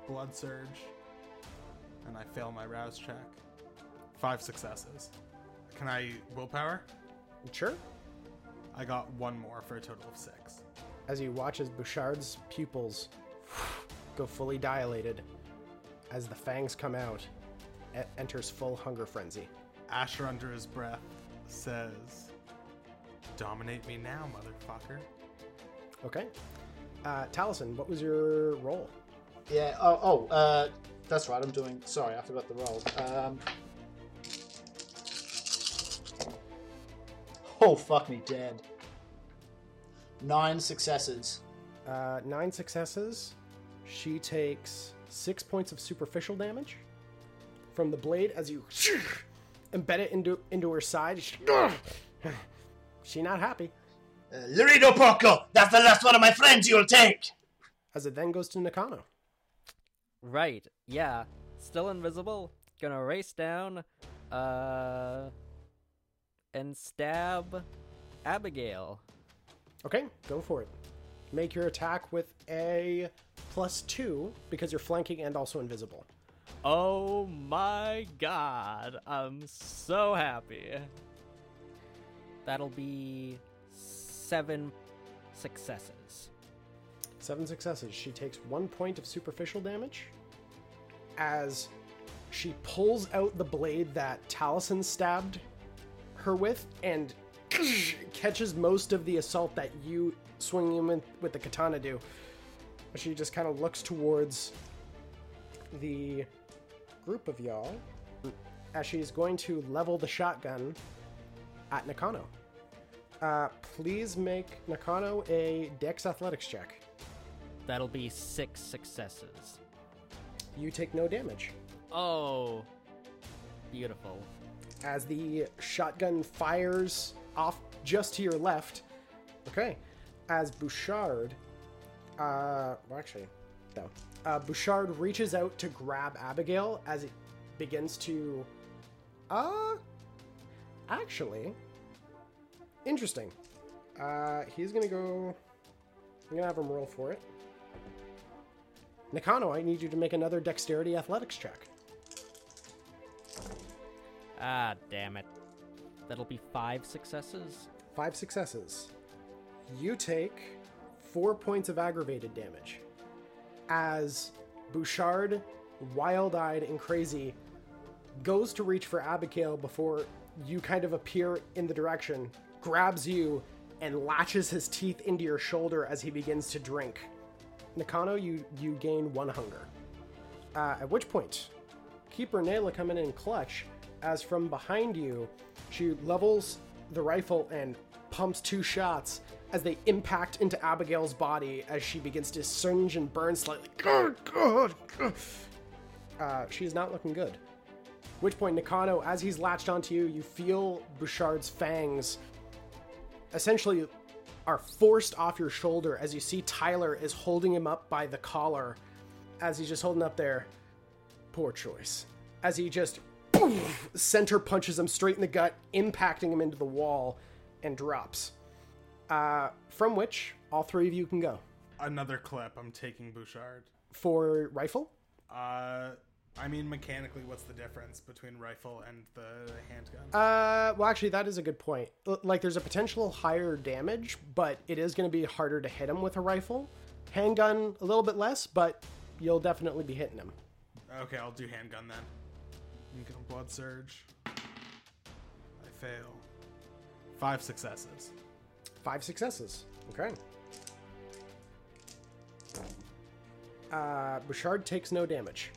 blood surge, and I fail my rouse check. Five successes. Can I willpower? Sure. I got one more for a total of six. As you watch as Bouchard's pupils go fully dilated, as the fangs come out, e- enters full hunger frenzy. Asher, under his breath, says, Dominate me now, motherfucker. Okay. Uh, Talisen, what was your roll? Yeah. Oh, oh uh, that's right. I'm doing. Sorry, I forgot the roll. Um, oh, fuck me dead. Nine successes. Uh, nine successes. She takes six points of superficial damage from the blade as you embed it into into her side. She, she not happy Uh, Laredo Porco, that's the last one of my friends you'll take. as it then goes to Nakano. Right. Yeah. Still invisible. Gonna race down. Uh. And stab Abigail. Okay, go for it. Make your attack with a plus two because you're flanking and also invisible. Oh my god. I'm so happy. That'll be seven successes. Seven successes. She takes one point of superficial damage as she pulls out the blade that Talisen stabbed her with and catches most of the assault that you swinging him in with the katana do. She just kind of looks towards the group of y'all as she's going to level the shotgun at Nakano. Uh, please make Nakano a Dex Athletics check. That'll be six successes. You take no damage Oh. Beautiful. As the shotgun fires off just to your left. Okay, as Bouchard, uh, well, actually, no. Uh, Bouchard reaches out to grab Abigail as it begins to, uh, actually, interesting. Uh, he's gonna go. I'm gonna have him roll for it. Nakano, I need you to make another dexterity athletics check. Ah, damn it. That'll be five successes. Five successes. You take four points of aggravated damage. As Bouchard, wild eyed and crazy, goes to reach for Abigail before you kind of appear in the direction, grabs you, and latches his teeth into your shoulder as he begins to drink. Nakano, you, you gain one hunger. Uh, at which point, Keeper Nayla come in in clutch as from behind you, she levels the rifle and pumps two shots as they impact into Abigail's body as she begins to singe and burn slightly. God, God, God. Uh, she's not looking good. Which point, Nakano, as he's latched onto you, you feel Bouchard's fangs essentially are forced off your shoulder as you see Tyler is holding him up by the collar as he's just holding up there. Poor choice. As he just center punches him straight in the gut, impacting him into the wall, and drops. Uh, from which all three of you can go. Another clip. I'm taking Bouchard. For rifle, Uh, I mean, mechanically, what's the difference between rifle and the handgun? Uh, well, actually, that is a good point. L- Like, there's a potential higher damage, but it is going to be harder to hit him with a rifle. Handgun, a little bit less, but you'll definitely be hitting him. okay, I'll do handgun then. I'm gonna blood surge. I fail. Five successes. Five successes. Okay. Uh, Bouchard takes no damage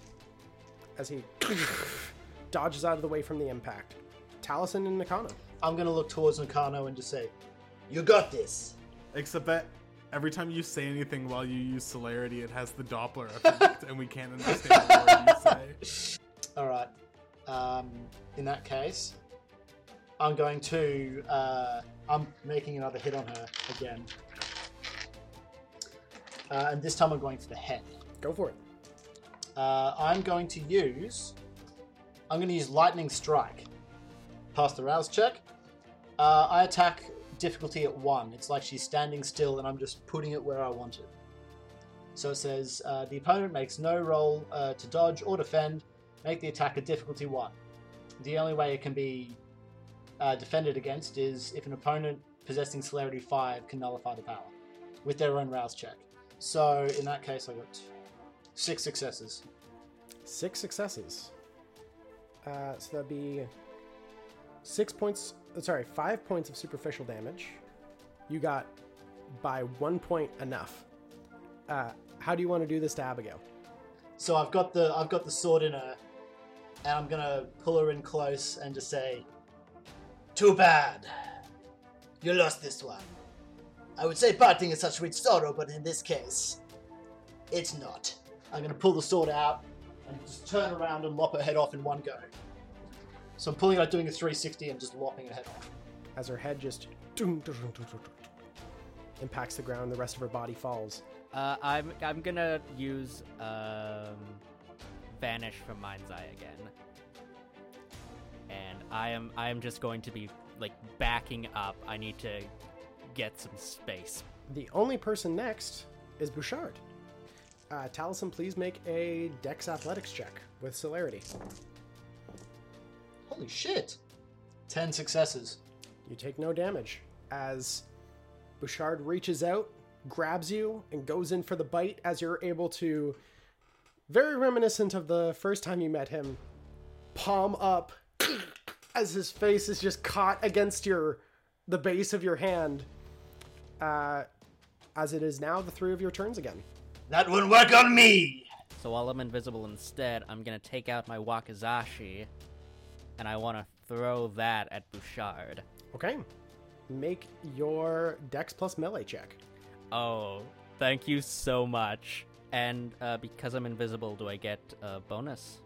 as he dodges out of the way from the impact. Talisen and Nakano. I'm gonna look towards Nakano and just say, You got this. Except that every time you say anything while you use celerity, it has the Doppler effect, and we can't understand what you say. All right. Um, in that case, I'm going to. Uh, I'm making another hit on her again. Uh, and this time I'm going for the head. Go for it. Uh, I'm going to use. I'm going to use lightning strike. Pass the rouse check. Uh, I attack difficulty at one. It's like she's standing still, and I'm just putting it where I want it. So it says uh, the opponent makes no roll uh, to dodge or defend. Make the attack a difficulty one. The only way it can be uh, defended against is if an opponent possessing celerity five can nullify the power with their own rouse check. So in that case, I got six successes. Six successes. Uh, so that'd be six points. uh, Sorry, five points of superficial damage. You got by one point enough. Uh, how do you want to do this to Abigail? So I've got the I've got the sword in her, and I'm gonna pull her in close and just say, "Too bad, you lost this one. I would say parting is such sweet sorrow, but in this case, it's not." I'm gonna pull the sword out and just turn around and lop her head off in one go. So I'm pulling out, doing a 360, and just lopping her head off. As her head just impacts the ground, the rest of her body falls. Uh, I'm I'm gonna use um, vanish from mind's eye again, and I am I am just going to be like backing up. I need to get some space. The only person next is Bouchard. Uh, Talisen, please make a Dex Athletics check with celerity. Holy shit! Ten successes. You take no damage as Bouchard reaches out, grabs you, and goes in for the bite as you're able to, very reminiscent of the first time you met him, palm up as his face is just caught against your the base of your hand. Uh, as it is now the three of your turns again. That won't work on me. So while I'm invisible instead, I'm gonna take out my wakizashi, and I want to throw that at Bouchard. Okay. Make your Dex plus melee check. Oh, thank you so much. And uh, because I'm invisible, do I get a bonus?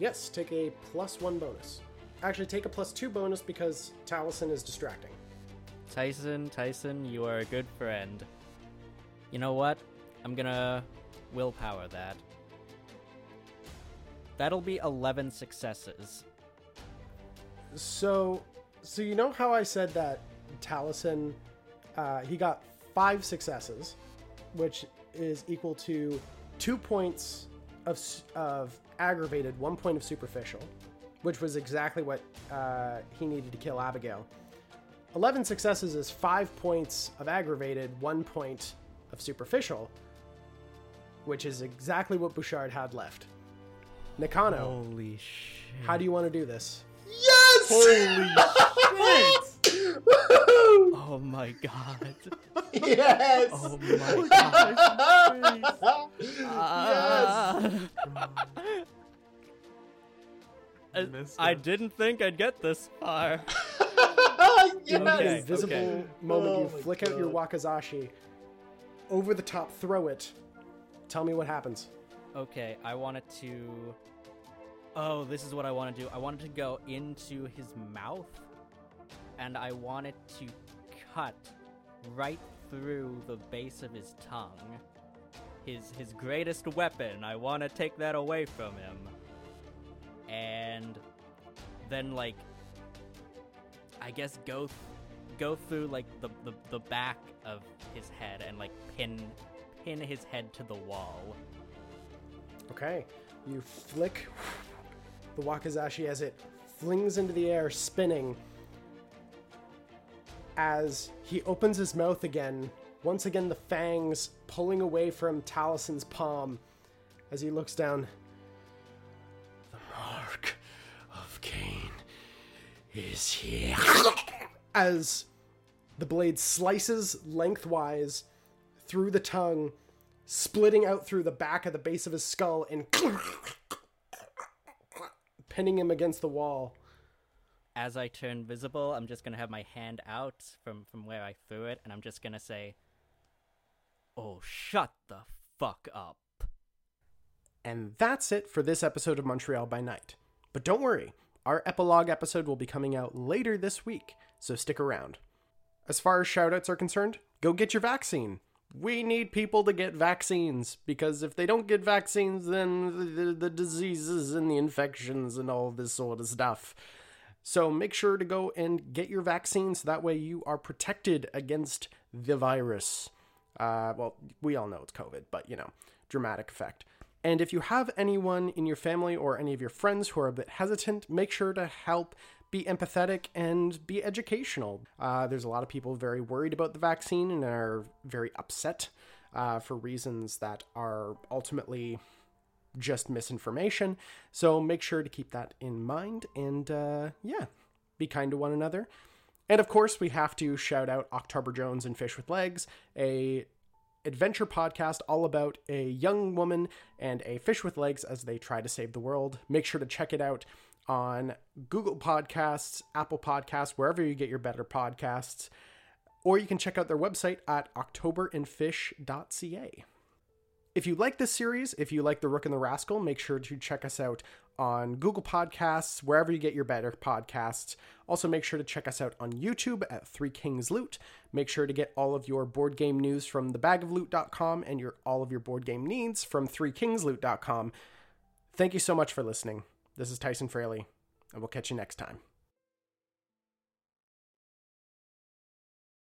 Yes, take a plus one bonus. Actually, take a plus two bonus because Talisen is distracting. Tyson, Tyson, you are a good friend. You know what? I'm gonna willpower that. That'll be 11 successes. So, so you know how I said that Talisen, uh, he got five successes, which is equal to two points of of aggravated, one point of superficial, which was exactly what uh, he needed to kill Abigail. Eleven successes is five points of aggravated, one point of superficial, which is exactly what Bouchard had left. Nakano, Holy shit. how do you want to do this? Yes! Holy shit! Woohoo! Oh my god. yes! Oh my god. yes! I- I didn't think I'd get this far. yes! In the Okay, invisible okay. moment, Oh you my flick out your God. wakizashi, over the top, throw it. Tell me what happens. Okay, I wanted to. Oh, this is what I want to do. I wanted to go into his mouth, and I wanted to cut right through the base of his tongue. His his greatest weapon. I want to take that away from him, and then like, I guess go th- go through like the, the the back of his head and like pin pin his head to the wall. Okay, you flick the wakizashi as it flings into the air, spinning. As he opens his mouth again, once again the fangs pulling away from Talisen's palm as he looks down. The mark of Caine is here. As the blade slices lengthwise through the tongue, splitting out through the back of the base of his skull and pinning him against the wall. As I turn visible, I'm just gonna have my hand out from from where I threw it, and I'm just gonna say, "Oh, shut the fuck up." And that's it for this episode of Montreal by Night. But don't worry, our epilogue episode will be coming out later this week, so stick around. As far as shoutouts are concerned, go get your vaccine. We need people to get vaccines because if they don't get vaccines, then the, the, the diseases and the infections and all this sort of stuff. So make sure to go and get your vaccines. That way you are protected against the virus. Uh, well, we all know it's COVID, but you know, dramatic effect. And if you have anyone in your family or any of your friends who are a bit hesitant, make sure to help be empathetic and be educational. Uh, there's a lot of people very worried about the vaccine and are very upset uh, for reasons that are ultimately just misinformation. So make sure to keep that in mind and, uh, yeah, be kind to one another. And of course, we have to shout out October Jones and Fish with Legs, a adventure podcast all about a young woman and a fish with legs as they try to save the world. Make sure to check it out on Google Podcasts, Apple Podcasts, wherever you get your better podcasts. Or you can check out their website at octoberandfish.ca. If you like this series, if you like The Rook and the Rascal, make sure to check us out on Google Podcasts, wherever you get your better podcasts. Also, make sure to check us out on YouTube at Three Kings Loot. Make sure to get all of your board game news from thebagofloot.com and your all of your board game needs from threekingsloot.com. Thank you so much for listening. This is Tyson Fraleigh, and we'll catch you next time.